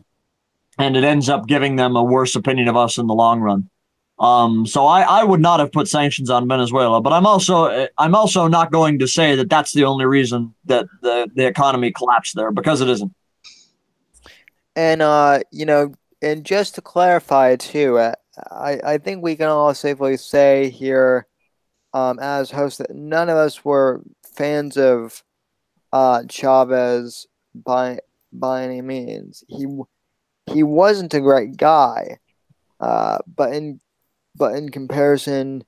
and it ends up giving them a worse opinion of us in the long run. Um, so I, I would not have put sanctions on Venezuela, but I'm also I'm also not going to say that that's the only reason that the, the economy collapsed there because it isn't. And uh, you know, and just to clarify too, uh, I I think we can all safely say here, um, as hosts that none of us were fans of uh, Chavez by by any means. He he wasn't a great guy, uh, but in but in comparison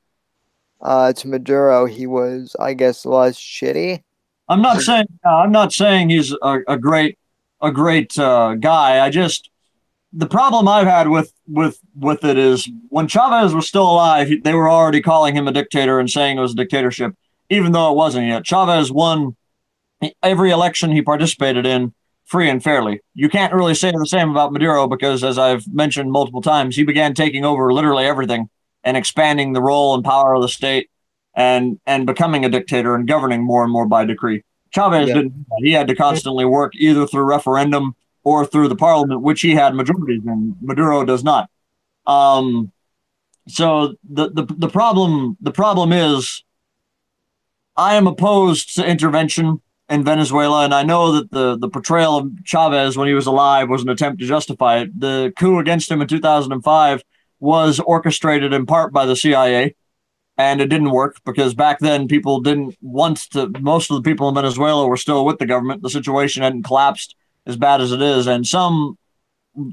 uh, to Maduro, he was, I guess, less shitty. I'm not saying I'm not saying he's a, a great a great uh, guy. I just the problem I've had with with with it is when Chavez was still alive, they were already calling him a dictator and saying it was a dictatorship, even though it wasn't yet. Chavez won every election he participated in free and fairly. You can't really say the same about Maduro because, as I've mentioned multiple times, he began taking over literally everything and expanding the role and power of the state and and becoming a dictator and governing more and more by decree. Chavez yeah. didn't. He had to constantly work either through referendum or through the parliament, which he had majorities in. Maduro does not. Um, so the, the the problem the problem is, I am opposed to intervention in Venezuela, and I know that the the portrayal of Chavez when he was alive was an attempt to justify it. The coup against him in 2005 was orchestrated in part by the CIA, and it didn't work because back then people didn't want to. Most of the people in Venezuela were still with the government. The situation hadn't collapsed as bad as it is, and some,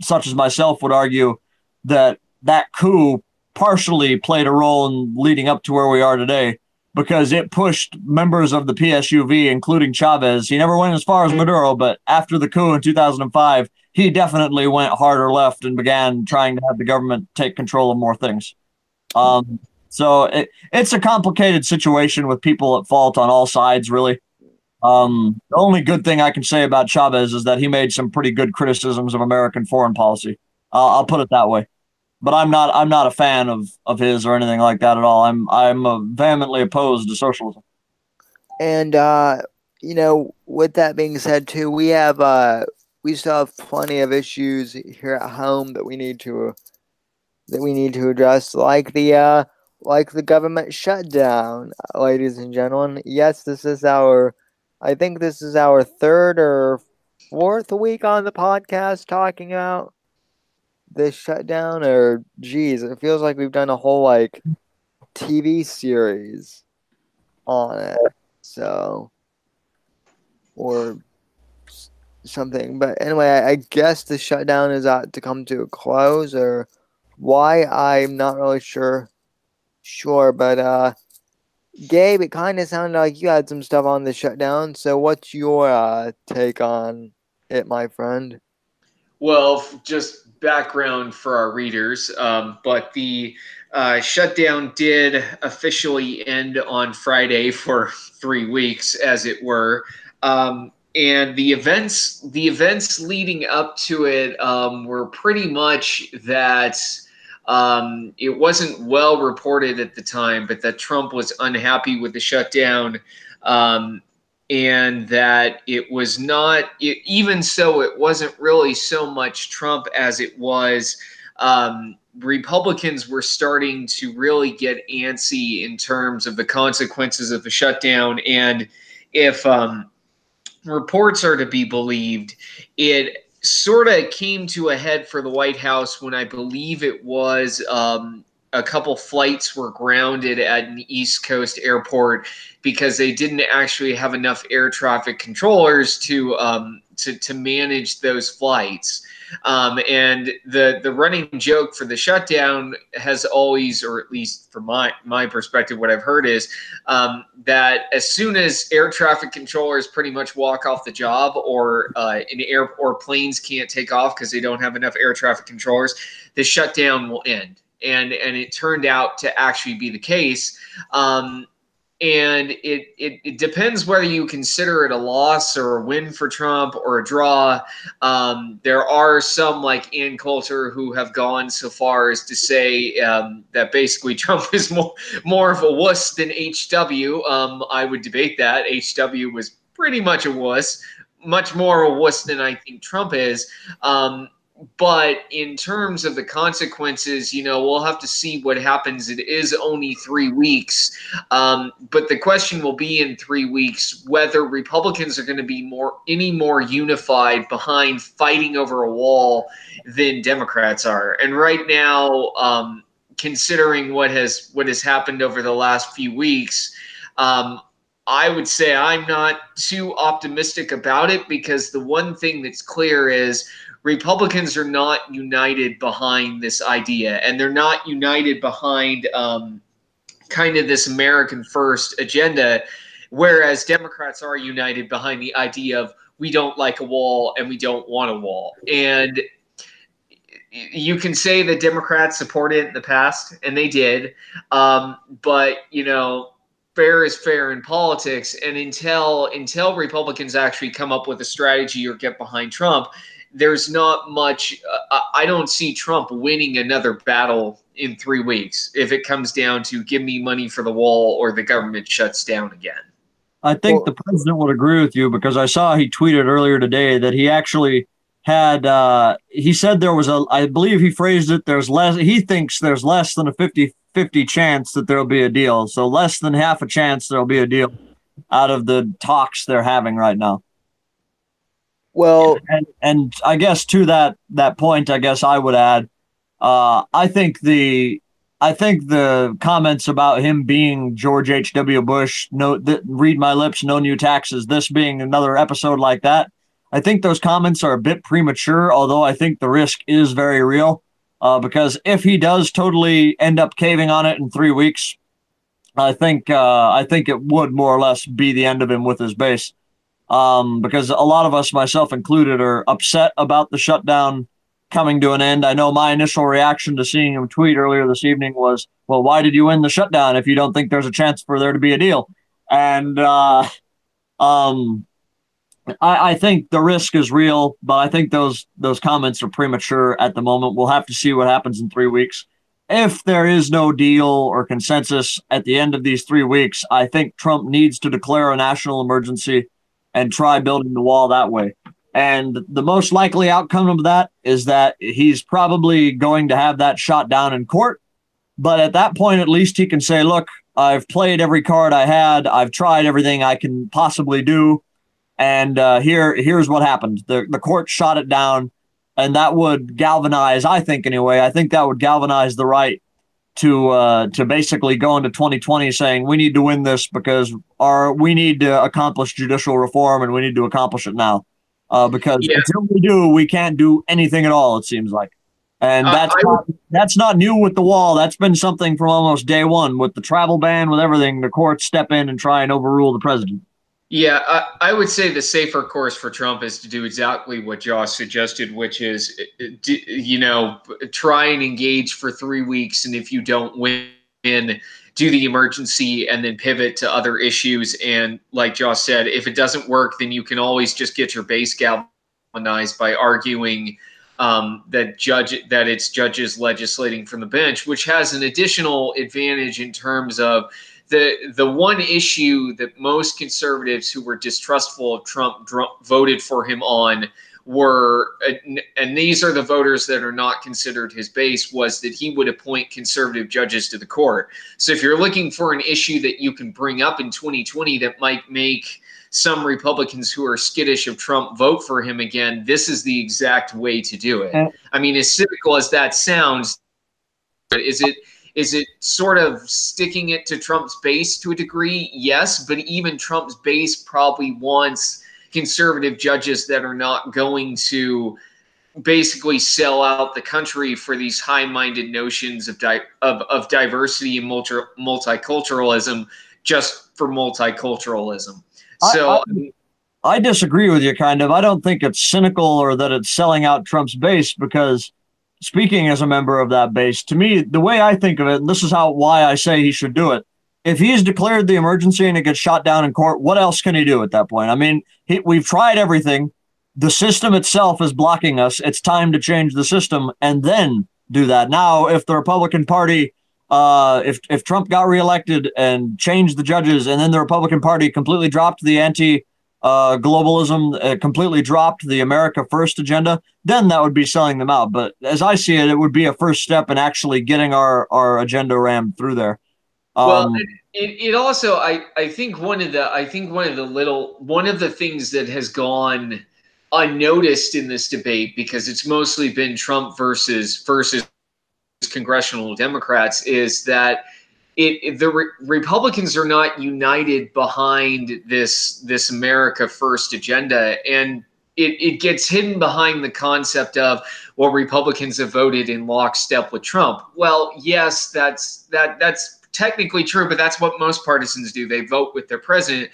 such as myself, would argue that that coup partially played a role in leading up to where we are today because it pushed members of the PSUV, including Chavez. He never went as far as mm-hmm. Maduro, but after the coup in 2005, he definitely went harder left and began trying to have the government take control of more things. Um, so it, it's a complicated situation with people at fault on all sides, really. Um, the only good thing I can say about Chavez is that he made some pretty good criticisms of American foreign policy. Uh, I'll put it that way. But I'm not I'm not a fan of, of his or anything like that at all. I'm I'm vehemently opposed to socialism. And uh, you know, with that being said, too, we have uh, we still have plenty of issues here at home that we need to that we need to address, like the uh, like the government shutdown, ladies and gentlemen. Yes, this is our, I think this is our third or fourth week on the podcast talking about this shutdown. Or geez, it feels like we've done a whole like TV series on it. So, or something. But anyway, I, I guess the shutdown is out to come to a close, or why I'm not really sure. Sure, but uh, Gabe, it kind of sounded like you had some stuff on the shutdown. So, what's your uh, take on it, my friend? Well, just background for our readers, um, but the uh, shutdown did officially end on Friday for three weeks, as it were. Um, and the events, the events leading up to it, um, were pretty much that um, it wasn't well reported at the time, but that Trump was unhappy with the shutdown, um, and that it was not. It, even so, it wasn't really so much Trump as it was. Um, Republicans were starting to really get antsy in terms of the consequences of the shutdown, and if um, reports are to be believed, it sort of came to a head for the White House when I believe it was um, a couple flights were grounded at an East Coast airport because they didn't actually have enough air traffic controllers to um, to, to manage those flights. Um, and the the running joke for the shutdown has always, or at least from my my perspective, what I've heard is um, that as soon as air traffic controllers pretty much walk off the job, or uh, an air or planes can't take off because they don't have enough air traffic controllers, the shutdown will end. And and it turned out to actually be the case. Um, and it, it, it depends whether you consider it a loss or a win for Trump or a draw. Um, there are some like Ann Coulter who have gone so far as to say um, that basically Trump is more more of a wuss than HW. Um, I would debate that HW was pretty much a wuss, much more a wuss than I think Trump is. Um, but in terms of the consequences, you know, we'll have to see what happens. It is only three weeks, um, but the question will be in three weeks whether Republicans are going to be more any more unified behind fighting over a wall than Democrats are. And right now, um, considering what has what has happened over the last few weeks. Um, I would say I'm not too optimistic about it because the one thing that's clear is Republicans are not united behind this idea, and they're not united behind um, kind of this American first agenda, whereas Democrats are united behind the idea of we don't like a wall and we don't want a wall. And you can say that Democrats supported it in the past, and they did. Um, but, you know, fair is fair in politics and until until republicans actually come up with a strategy or get behind trump there's not much. Uh, I don't see Trump winning another battle in three weeks if it comes down to give me money for the wall or the government shuts down again. I think well, the president would agree with you because I saw he tweeted earlier today that he actually had uh, he said there was a I believe he phrased it there's less he thinks there's less than a 50 50 chance that there'll be a deal. So less than half a chance there'll be a deal out of the talks they're having right now. Well, and and I guess to that that point, I guess I would add, uh, I think the I think the comments about him being George H. W. Bush, no, th- read my lips, no new taxes. This being another episode like that, I think those comments are a bit premature. Although I think the risk is very real, uh, because if he does totally end up caving on it in three weeks, I think uh, I think it would more or less be the end of him with his base um, because a lot of us, myself included, are upset about the shutdown coming to an end. I know my initial reaction to seeing him tweet earlier this evening was, "Well, why did you end the shutdown if you don't think there's a chance for there to be a deal?" And uh, um, I, I think the risk is real, but I think those those comments are premature at the moment. We'll have to see what happens in three weeks. If there is no deal or consensus at the end of these three weeks, I think Trump needs to declare a national emergency and try building the wall that way. And the most likely outcome of that is that he's probably going to have that shot down in court. But at that point, at least he can say, look, I've played every card I had. I've tried everything I can possibly do. And uh, here, here's what happened. The, the court shot it down. And that would galvanize, I think anyway, I think that would galvanize the right to uh, to basically go into 2020 saying we need to win this because our we need to accomplish judicial reform and we need to accomplish it now. uh, because Yeah. until we do, we can't do anything at all. It seems like, and Uh, that's I not, that's not new with the wall. That's been something from almost day one with the travel ban, with everything. The courts step in and try and overrule the president. Yeah, I, I would say the safer course for Trump is to do exactly what Josh suggested, which is, uh, you know, try and engage for three weeks, and if you don't win, do the emergency and then pivot to other issues. And like Josh said, if it doesn't work, then you can always just get your base galvanized by arguing um, that judge that it's judges legislating from the bench, which has an additional advantage in terms of the the one issue that most conservatives who were distrustful of Trump voted for him on were and these are the voters that are not considered his base was that he would appoint conservative judges to the court. So if you're looking for an issue that you can bring up in 2020 that might make some Republicans who are skittish of Trump vote for him again, this is the exact way to do it. I mean, as cynical as that sounds, is it is it sort of sticking it to Trump's base to a degree? Yes, but even Trump's base probably wants conservative judges that are not going to basically sell out the country for these high-minded notions of di- of, of diversity and multi- multiculturalism just for multiculturalism. I- So I- um, I disagree with you, kind of. I don't think it's cynical or that it's selling out Trump's base because, speaking as a member of that base, to me, the way I think of it, and this is how why I say he should do it. If he's declared the emergency and it gets shot down in court, what else can he do at that point? I mean, he, we've tried everything. The system itself is blocking us. It's time to change the system and then do that. Now, if the Republican Party uh, if if Trump got reelected and changed the judges, and then the Republican Party completely dropped the anti uh, globalism, uh, completely dropped the America First agenda, then that would be selling them out. But as I see it, it would be a first step in actually getting our our agenda rammed through there. Um, well, it, it, it also I, I think one of the I think one of the little one of the things that has gone unnoticed in this debate because it's mostly been Trump versus versus congressional Democrats is that it, it- the re- Republicans are not united behind this this America First agenda, and it, it gets hidden behind the concept of well, Republicans have voted in lockstep with Trump. Well, yes, that's that that's technically true, but that's what most partisans do. They vote with their president.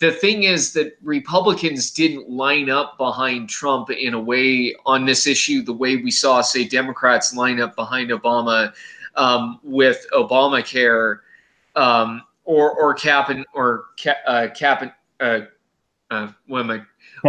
The thing is that Republicans didn't line up behind Trump in a way on this issue the way we saw, say, Democrats line up behind Obama um, with Obamacare um, or or cap and or cap, uh, cap and uh, uh, what am I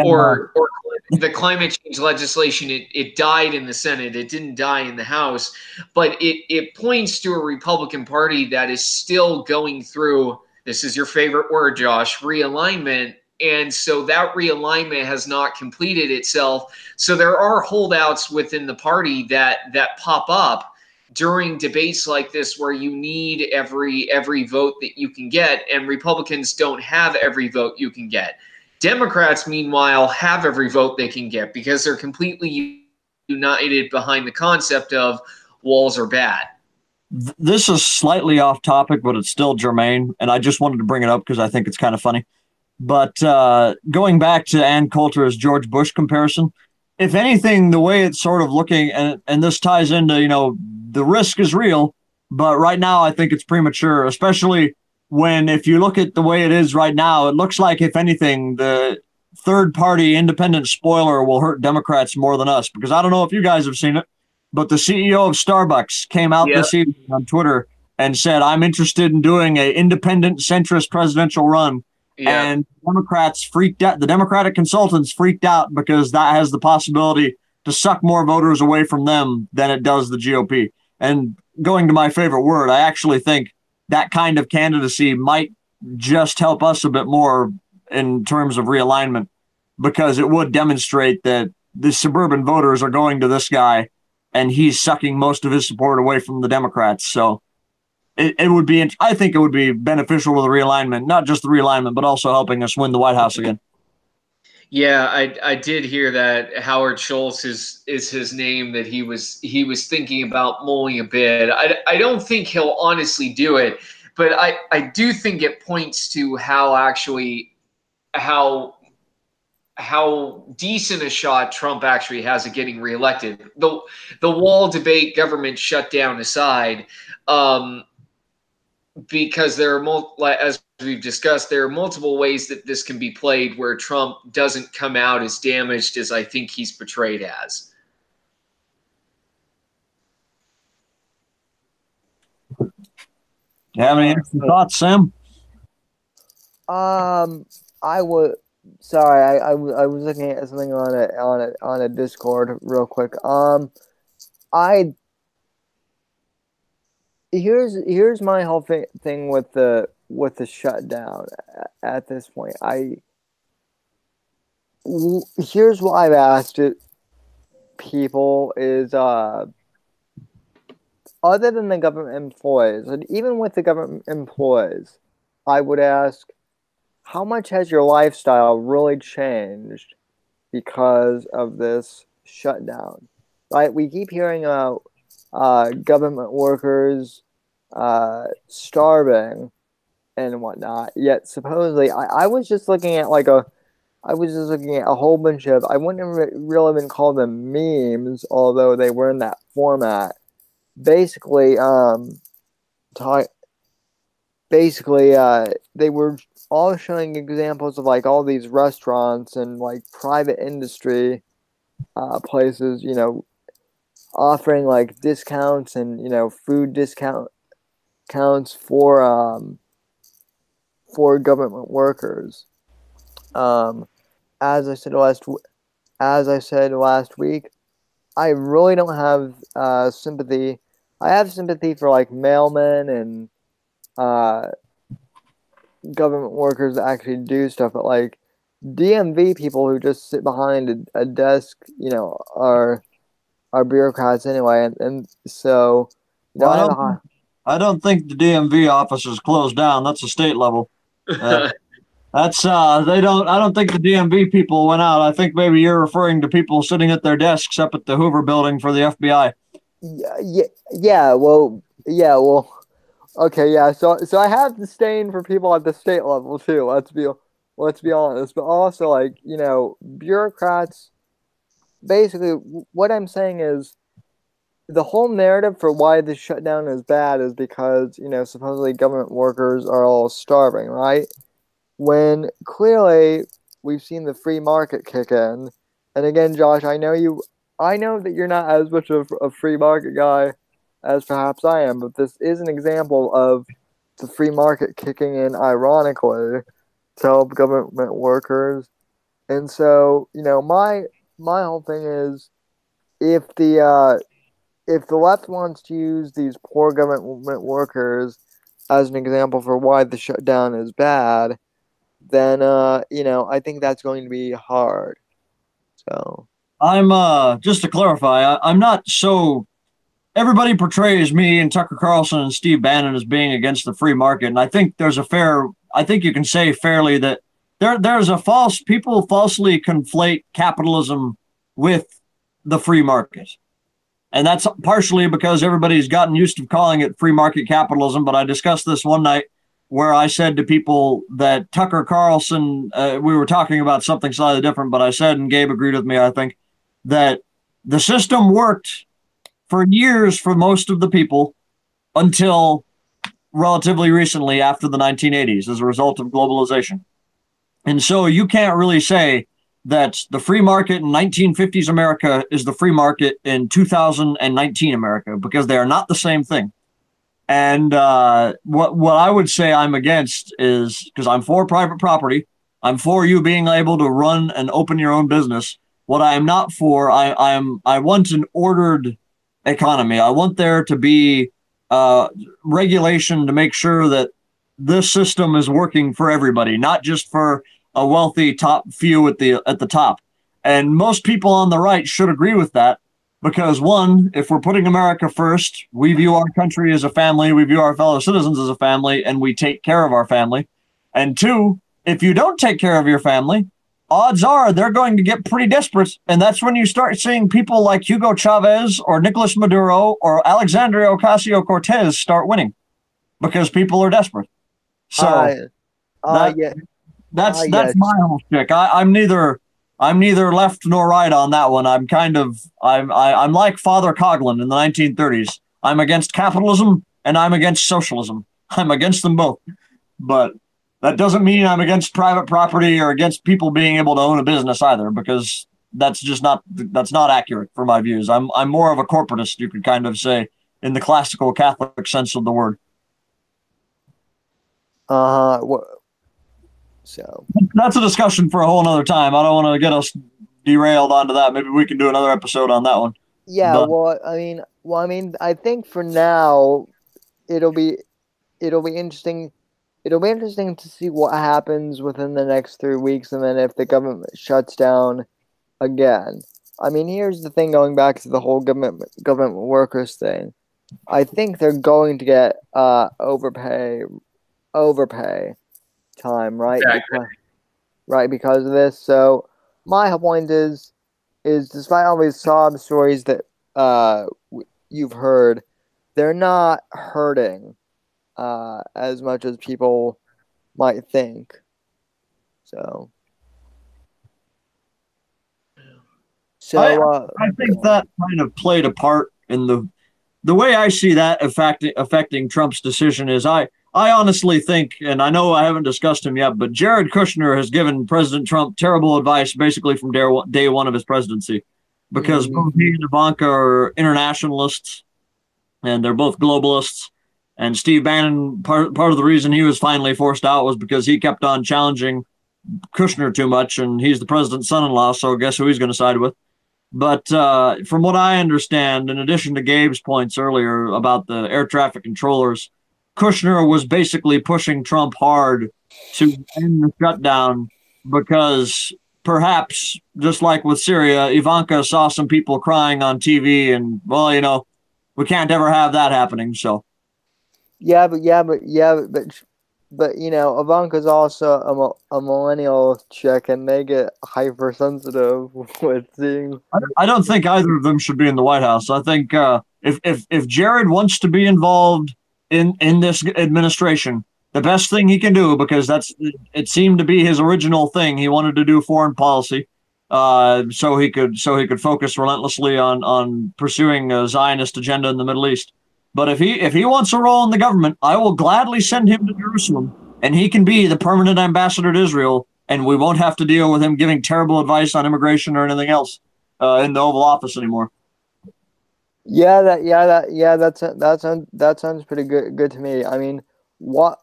or or the climate change legislation it, it died in the senate. It didn't die in the house. But it it points to a republican party that is still going through this is your favorite word josh realignment. And so that realignment has not completed itself. So there are holdouts within the party that that pop up during debates like this where you need every every vote that you can get and republicans don't have every vote you can get Democrats, meanwhile, have every vote they can get because they're completely united behind the concept of walls are bad. this is slightly off topic, but it's still germane, and I just wanted to bring it up because I think it's kind of funny. But uh, going back to Ann Coulter's George Bush comparison, if anything, the way it's sort of looking, and and this ties into you know the risk is real, but right now I think it's premature, especially when if you look at the way it is right now, it looks like if anything the third party independent spoiler will hurt Democrats more than us because I don't know if you guys have seen it, but the CEO of Starbucks came out Yeah. this evening on Twitter and said, "I'm interested in doing a independent centrist presidential run." And Democrats freaked out. The Democratic consultants freaked out because that has the possibility to suck more voters away from them than it does the GOP. And going to my favorite word, I actually think that kind of candidacy might just help us a bit more in terms of realignment because it would demonstrate that the suburban voters are going to this guy and he's sucking most of his support away from the Democrats. So it, it would be, I think it would be beneficial to the realignment, not just the realignment, but also helping us win the White House again. Yeah, I I did hear that Howard Schultz is is his name that he was he was thinking about mulling a bid. I, I don't think he'll honestly do it, but I I do think it points to how actually how how decent a shot Trump actually has at getting reelected. The the wall debate, government shutdown aside, um, because there are multiple, as we've discussed, there are multiple ways that this can be played where Trump doesn't come out as damaged as I think he's portrayed as. You have any thoughts, Sam? Um, I would. Sorry, I, I, I was looking at something on a on a on a Discord real quick. Um, I here's here's my whole thing with the with the shutdown at this point. I here's what I've asked it people is uh other than the government employees and even with the government employees I would ask how much has your lifestyle really changed because of this shutdown? Right? We keep hearing about uh, government workers uh, starving and whatnot. Yet supposedly, I, I was just looking at like a, I was just looking at a whole bunch of. I wouldn't really even call them memes, although they were in that format. Basically, um, talk. Basically, uh, they were all showing examples of like all these restaurants and like private industry uh, places, you know, offering like discounts and you know food discount counts for um, for government workers. Um, as I said last, as I said last week, I really don't have uh, sympathy. I have sympathy for like mailmen and uh, government workers that actually do stuff, but like DMV people who just sit behind a, a desk, you know, are are bureaucrats anyway, and, and so you know, well, I, don't, I, don't, think the DMV office is closed down. That's a state level. Uh, that's uh, they don't. I don't think the DMV people went out. I think maybe you're referring to people sitting at their desks up at the Hoover Building for the FBI. Yeah, yeah, yeah. Well, yeah, well Okay, yeah. So so I have disdain for people at the state level too. Let's be let's be honest. But also like you know bureaucrats. Basically, what I'm saying is, the whole narrative for why the shutdown is bad is because you know supposedly government workers are all starving, right? When clearly we've seen the free market kick in. And again, Josh, I know you. I know that you're not as much of a free market guy as perhaps I am, but this is an example of the free market kicking in ironically to help government workers. And so, you know, my my whole thing is if the uh, if the left wants to use these poor government workers as an example for why the shutdown is bad, then uh, you know, I think that's going to be hard. So I'm uh just to clarify, I, I'm not so everybody portrays me and Tucker Carlson and Steve Bannon as being against the free market, and I think there's a fair. I think you can say fairly that there there's a false people falsely conflate capitalism with the free market. And that's partially because everybody's gotten used to calling it free market capitalism. But I discussed this one night where I said to people that Tucker Carlson, uh, we were talking about something slightly different, but I said, and Gabe agreed with me, I think, that the system worked for years for most of the people until relatively recently after the 1980s as a result of globalization. And so you can't really say that the free market in 1950s America is the free market in 2019 America because they are not the same thing. And uh, what what I would say I'm against is because I'm for private property, I'm for you being able to run and open your own business. What I am not for, I I am I want an ordered economy. I want there to be uh, regulation to make sure that this system is working for everybody, not just for a wealthy top few at the at the top. And most people on the right should agree with that because one, if we're putting America first, we view our country as a family, we view our fellow citizens as a family, and we take care of our family. And two, if you don't take care of your family, odds are they're going to get pretty desperate. And that's when you start seeing people like Hugo Chavez or Nicolas Maduro or Alexandria Ocasio Cortez start winning because people are desperate. So uh, uh, that, yeah. that's uh, that's yeah. my whole stick. I, I'm neither I'm neither left nor right on that one. I'm kind of I'm I, I'm like Father Coughlin in the 1930s. I'm against capitalism and I'm against socialism. I'm against them both. But that doesn't mean I'm against private property or against people being able to own a business either, because that's just not that's not accurate for my views. I'm I'm more of a corporatist, you could kind of say, in the classical Catholic sense of the word. Uh what so that's a discussion for a whole nother time. I don't want to get us derailed onto that. Maybe we can do another episode on that one. Yeah, but, well I mean well I mean I think for now it'll be it'll be interesting it'll be interesting to see what happens within the next three weeks and then if the government shuts down again. I mean, here's the thing going back to the whole government government workers thing. I think they're going to get uh, overpay overpay time, right? Exactly. Because, right because of this. So my point is is despite all these sob stories that uh, you've heard, they're not hurting uh, as much as people might think. So, so I, uh, I think that kind of played a part in the the way I see that affecting affecting Trump's decision is I I honestly think, and I know I haven't discussed him yet, but Jared Kushner has given President Trump terrible advice basically from day one, of his presidency, because Mhm. both he and Ivanka are internationalists, and they're both globalists. And Steve Bannon, part part of the reason he was finally forced out was because he kept on challenging Kushner too much, and he's the president's son-in-law, so guess who he's going to side with? But uh, from what I understand, in addition to Gabe's points earlier about the air traffic controllers, Kushner was basically pushing Trump hard to end the shutdown because perhaps, just like with Syria, Ivanka saw some people crying on TV, and well, you know, we can't ever have that happening. So yeah, but yeah, but yeah, but but, you know, Ivanka's also a, a millennial chick, and they get hypersensitive with seeing. I, I don't think either of them should be in the White House. I think uh, if if if Jared wants to be involved in in this administration, the best thing he can do because that's it seemed to be his original thing. He wanted to do foreign policy, uh, so he could so he could focus relentlessly on on pursuing a Zionist agenda in the Middle East. But if he if he wants a role in the government, I will gladly send him to Jerusalem, and he can be the permanent ambassador to Israel, and we won't have to deal with him giving terrible advice on immigration or anything else uh, in the Oval Office anymore. Yeah, that yeah that yeah that's that sounds that sounds pretty good good to me. I mean, what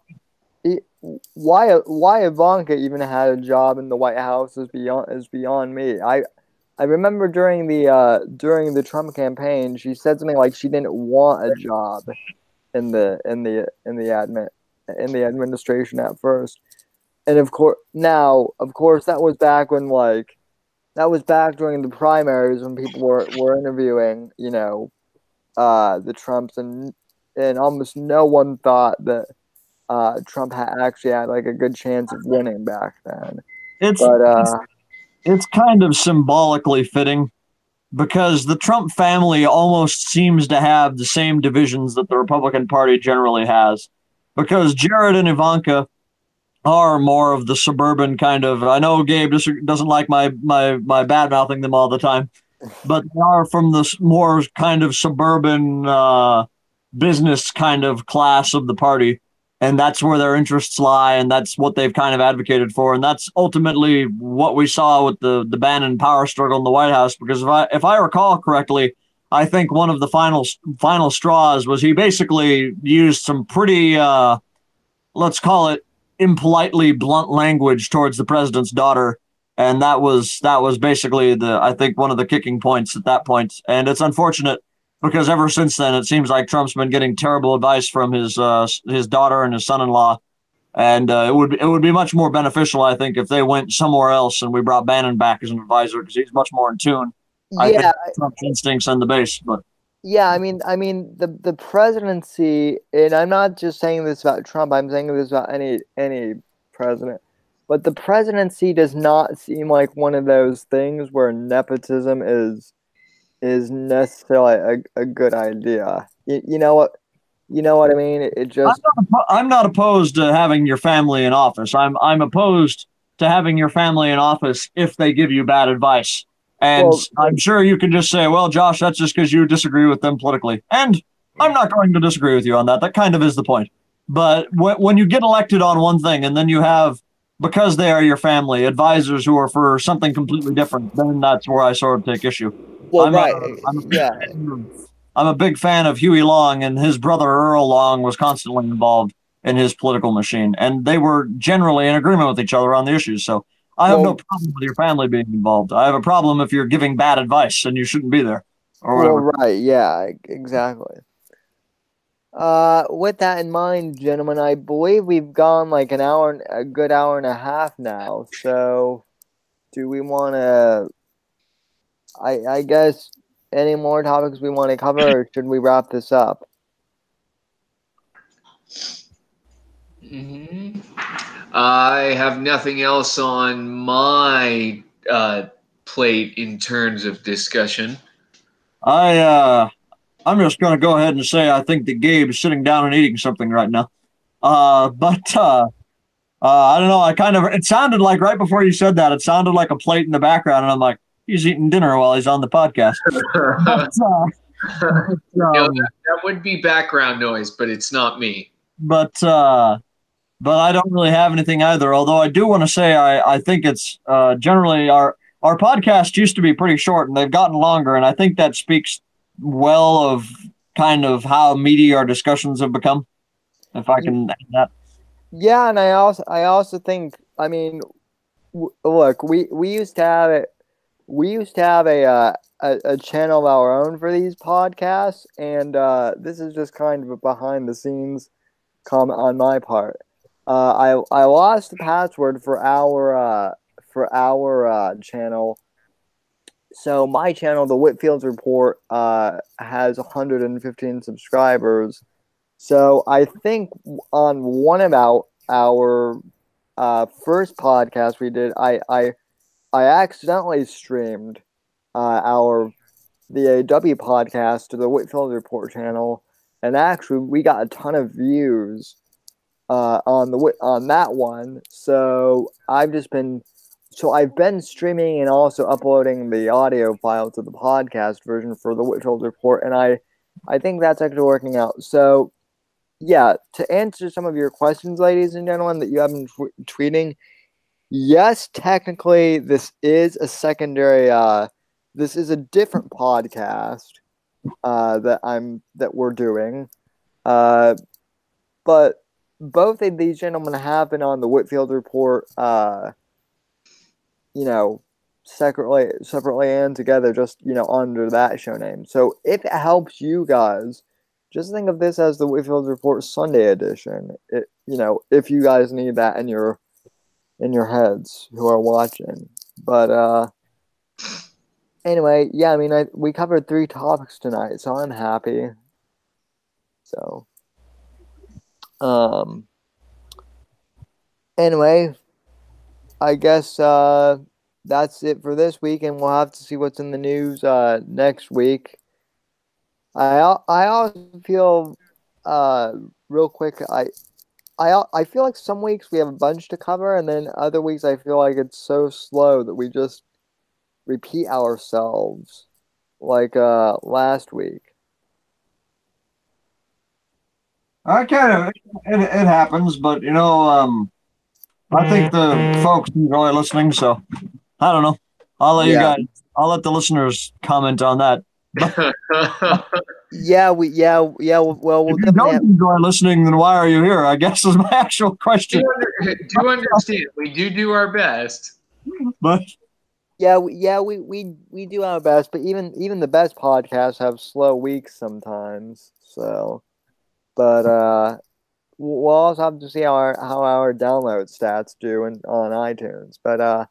why why Ivanka even had a job in the White House is beyond is beyond me. I I remember during the uh, during the Trump campaign, she said something like she didn't want a job in the in the in the admin in the administration at first, and of course now of course that was back when like that was back during the primaries when people were, were interviewing, you know, uh, the Trumps, and and almost no one thought that uh, Trump had actually had like a good chance of winning back then. It's But uh, it's kind of symbolically fitting because the Trump family almost seems to have the same divisions that the Republican Party generally has. Because Jared and Ivanka are more of the suburban kind of. I know Gabe doesn't like my my my bad mouthing them all the time, but they are from the more kind of suburban uh, business kind of class of the party and that's where their interests lie, and that's what they've kind of advocated for, and that's ultimately what we saw with the the Bannon power struggle in the White House. Because if I if I recall correctly, I think one of the final final straws was he basically used some pretty uh, let's call it impolitely blunt language towards the president's daughter. And that was that was basically the I think one of the kicking points at that point. And it's unfortunate because ever since then it seems like Trump's been getting terrible advice from his uh, his daughter and his son-in-law, and uh, it would it would be much more beneficial, I think, if they went somewhere else and we brought Bannon back as an advisor because he's much more in tune. I yeah, think Trump's instincts on the base, but yeah. I mean, I mean the the presidency, and I'm not just saying this about Trump. I'm saying this about any any president. But the presidency does not seem like one of those things where nepotism is is necessarily a, a good idea. You, you know what? You know what I mean? It, it I'm just not, I'm not opposed to having your family in office. I'm I'm opposed to having your family in office if they give you bad advice. And Well- I'm sure you can just say, well, Josh, that's just because you disagree with them politically. And I'm not going to disagree with you on that. That kind of is the point. But when, you get elected on one thing and then you have, because they are your family, advisors who are for something completely different, then that's where I sort of take issue. Well, I'm right. I'm a- yeah. I'm a big fan of Huey Long, and his brother Earl Long was constantly involved in his political machine, and they were generally in agreement with each other on the issues. So I have no problem with your family being involved. I have a problem if you're giving bad advice and you shouldn't be there, or Well, whatever. right. Yeah. Exactly. Uh, with that in mind, gentlemen, I believe we've gone like an hour, a good hour and a half now. So, do we want to? I I guess any more topics we want to cover, or should we wrap this up? Mhm. I have nothing else on my uh, plate in terms of discussion. I uh, I'm just gonna go ahead and say I think that Gabe is sitting down and eating something right now. Uh, but uh, uh, I don't know. I kind of it sounded like right before you said that, it sounded like a plate in the background, and I'm like, he's eating dinner while he's on the podcast. But, uh, No, um, that, that would be background noise, but it's not me. but uh, but I don't really have anything either. Although I do want to say I I think it's uh, generally our our podcast used to be pretty short and they've gotten longer, and I think that speaks well of kind of how meaty our discussions have become. If I can that. Yeah, and I also I also think I mean, w- look, we we used to have it. We used to have a uh, a, a channel of our own for these podcasts, and uh, this is just kind of a behind the scenes comment on my part. Uh, I I lost the password for our uh, for our uh, channel. So my channel, the Whitfields Report, uh, has 115 subscribers. So I think on one our our uh, first podcast we did, I I I accidentally streamed uh, our the AW podcast to the Whitfield Report channel, and actually we got a ton of views uh, on the on that one. So I've just been so I've been streaming and also uploading the audio file to the podcast version for the Whitfield Report, and I I think that's actually working out. So yeah, to answer some of your questions, ladies and gentlemen, that you have been tw- tweeting, yes, technically this is a secondary. Uh, this is a different podcast uh, that I'm that we're doing, uh, but both of these gentlemen have been on the Whitfield report. Uh, you know, separately, separately and together, just you know, under that show name. So if it helps you guys just think of this as the Whitfield Report Sunday edition. It, you know, if you guys need that in your in your heads who are watching. But uh anyway, yeah, I mean, I we covered three topics tonight, so I'm happy. So um anyway, I guess uh that's it for this week and we'll have to see what's in the news uh next week. I I also feel uh real quick I I I feel like some weeks we have a bunch to cover and then other weeks I feel like it's so slow that we just repeat ourselves like uh last week. I kind of it, it happens, but you know, um, I think the folks enjoy listening, so I don't know. I'll let you guys. I'll let the listeners comment on that. Yeah, we yeah yeah well we'll If you don't have, enjoy listening, then why are you here? I guess is my actual question. do, under, understand, we do do our best. But yeah we, yeah we, we we do our best, but even even the best podcasts have slow weeks sometimes. So, but uh, we'll also have to see how our how our download stats do in, on iTunes. But uh,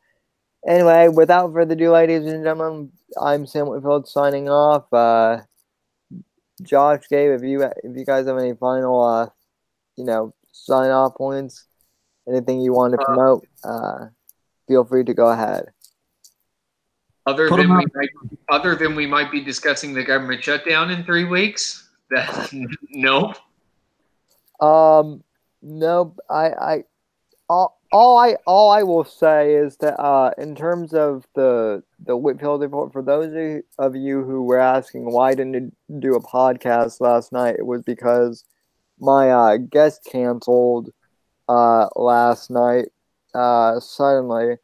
anyway, without further ado, ladies and gentlemen, I'm Sam Whitfield signing off. Uh, Josh, Gabe, if you if you guys have any final uh, you know, sign off points, anything you want to Uh, promote, uh, feel free to go ahead. Other Put than 'em we might, other than we might be discussing the government shutdown in three weeks. That no. Um, no, I, I, all, all I all I will say is that uh, in terms of the the Whitfield report, for those of you who were asking why didn't you do a podcast last night, it was because my uh, guest canceled uh, last night uh, suddenly.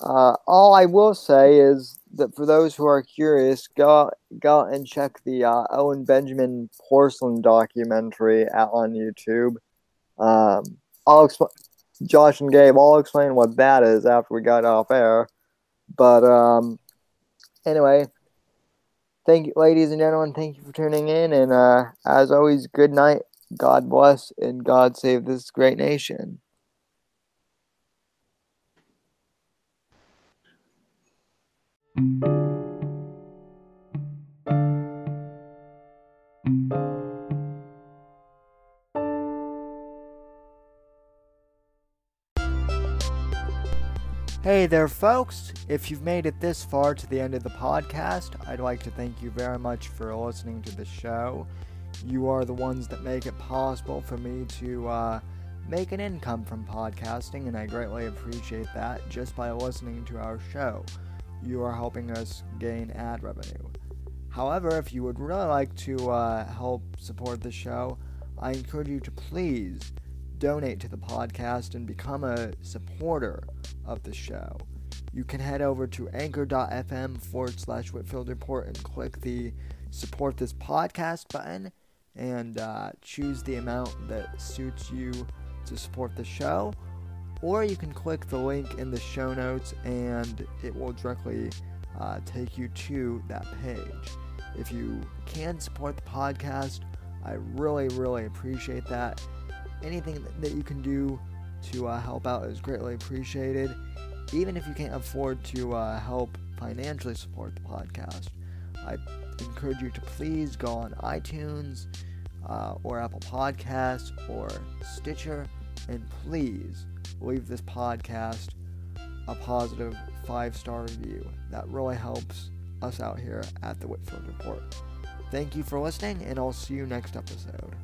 Uh, all I will say is that for those who are curious, go go and check the uh, Owen Benjamin porcelain documentary out on YouTube. Um, I'll explain. Josh and Gabe, I'll explain what that is after we got off air. But um, anyway, thank you, ladies and gentlemen. Thank you for tuning in, and uh, as always, good night. God bless and God save this great nation. Hey there, folks. If you've made it this far to the end of the podcast, I'd like to thank you very much for listening to the show. You are the ones that make it possible for me to uh, make an income from podcasting, and I greatly appreciate that just by listening to our show. You are helping us gain ad revenue. However, if you would really like to uh, help support the show, I encourage you to please donate to the podcast and become a supporter of the show. You can head over to anchor.fm forward slash Whitfield Report and click the support this podcast button and uh, choose the amount that suits you to support the show. Or you can click the link in the show notes and it will directly uh, take you to that page. If you can support the podcast, I really, really appreciate that anything that you can do to uh, help out is greatly appreciated. Even if you can't afford to uh, help financially support the podcast, I encourage you to please go on iTunes uh, or Apple Podcasts or Stitcher and please leave this podcast a positive five star review. That really helps us out here at the Whitfield Report. Thank you for listening, and I'll see you next episode.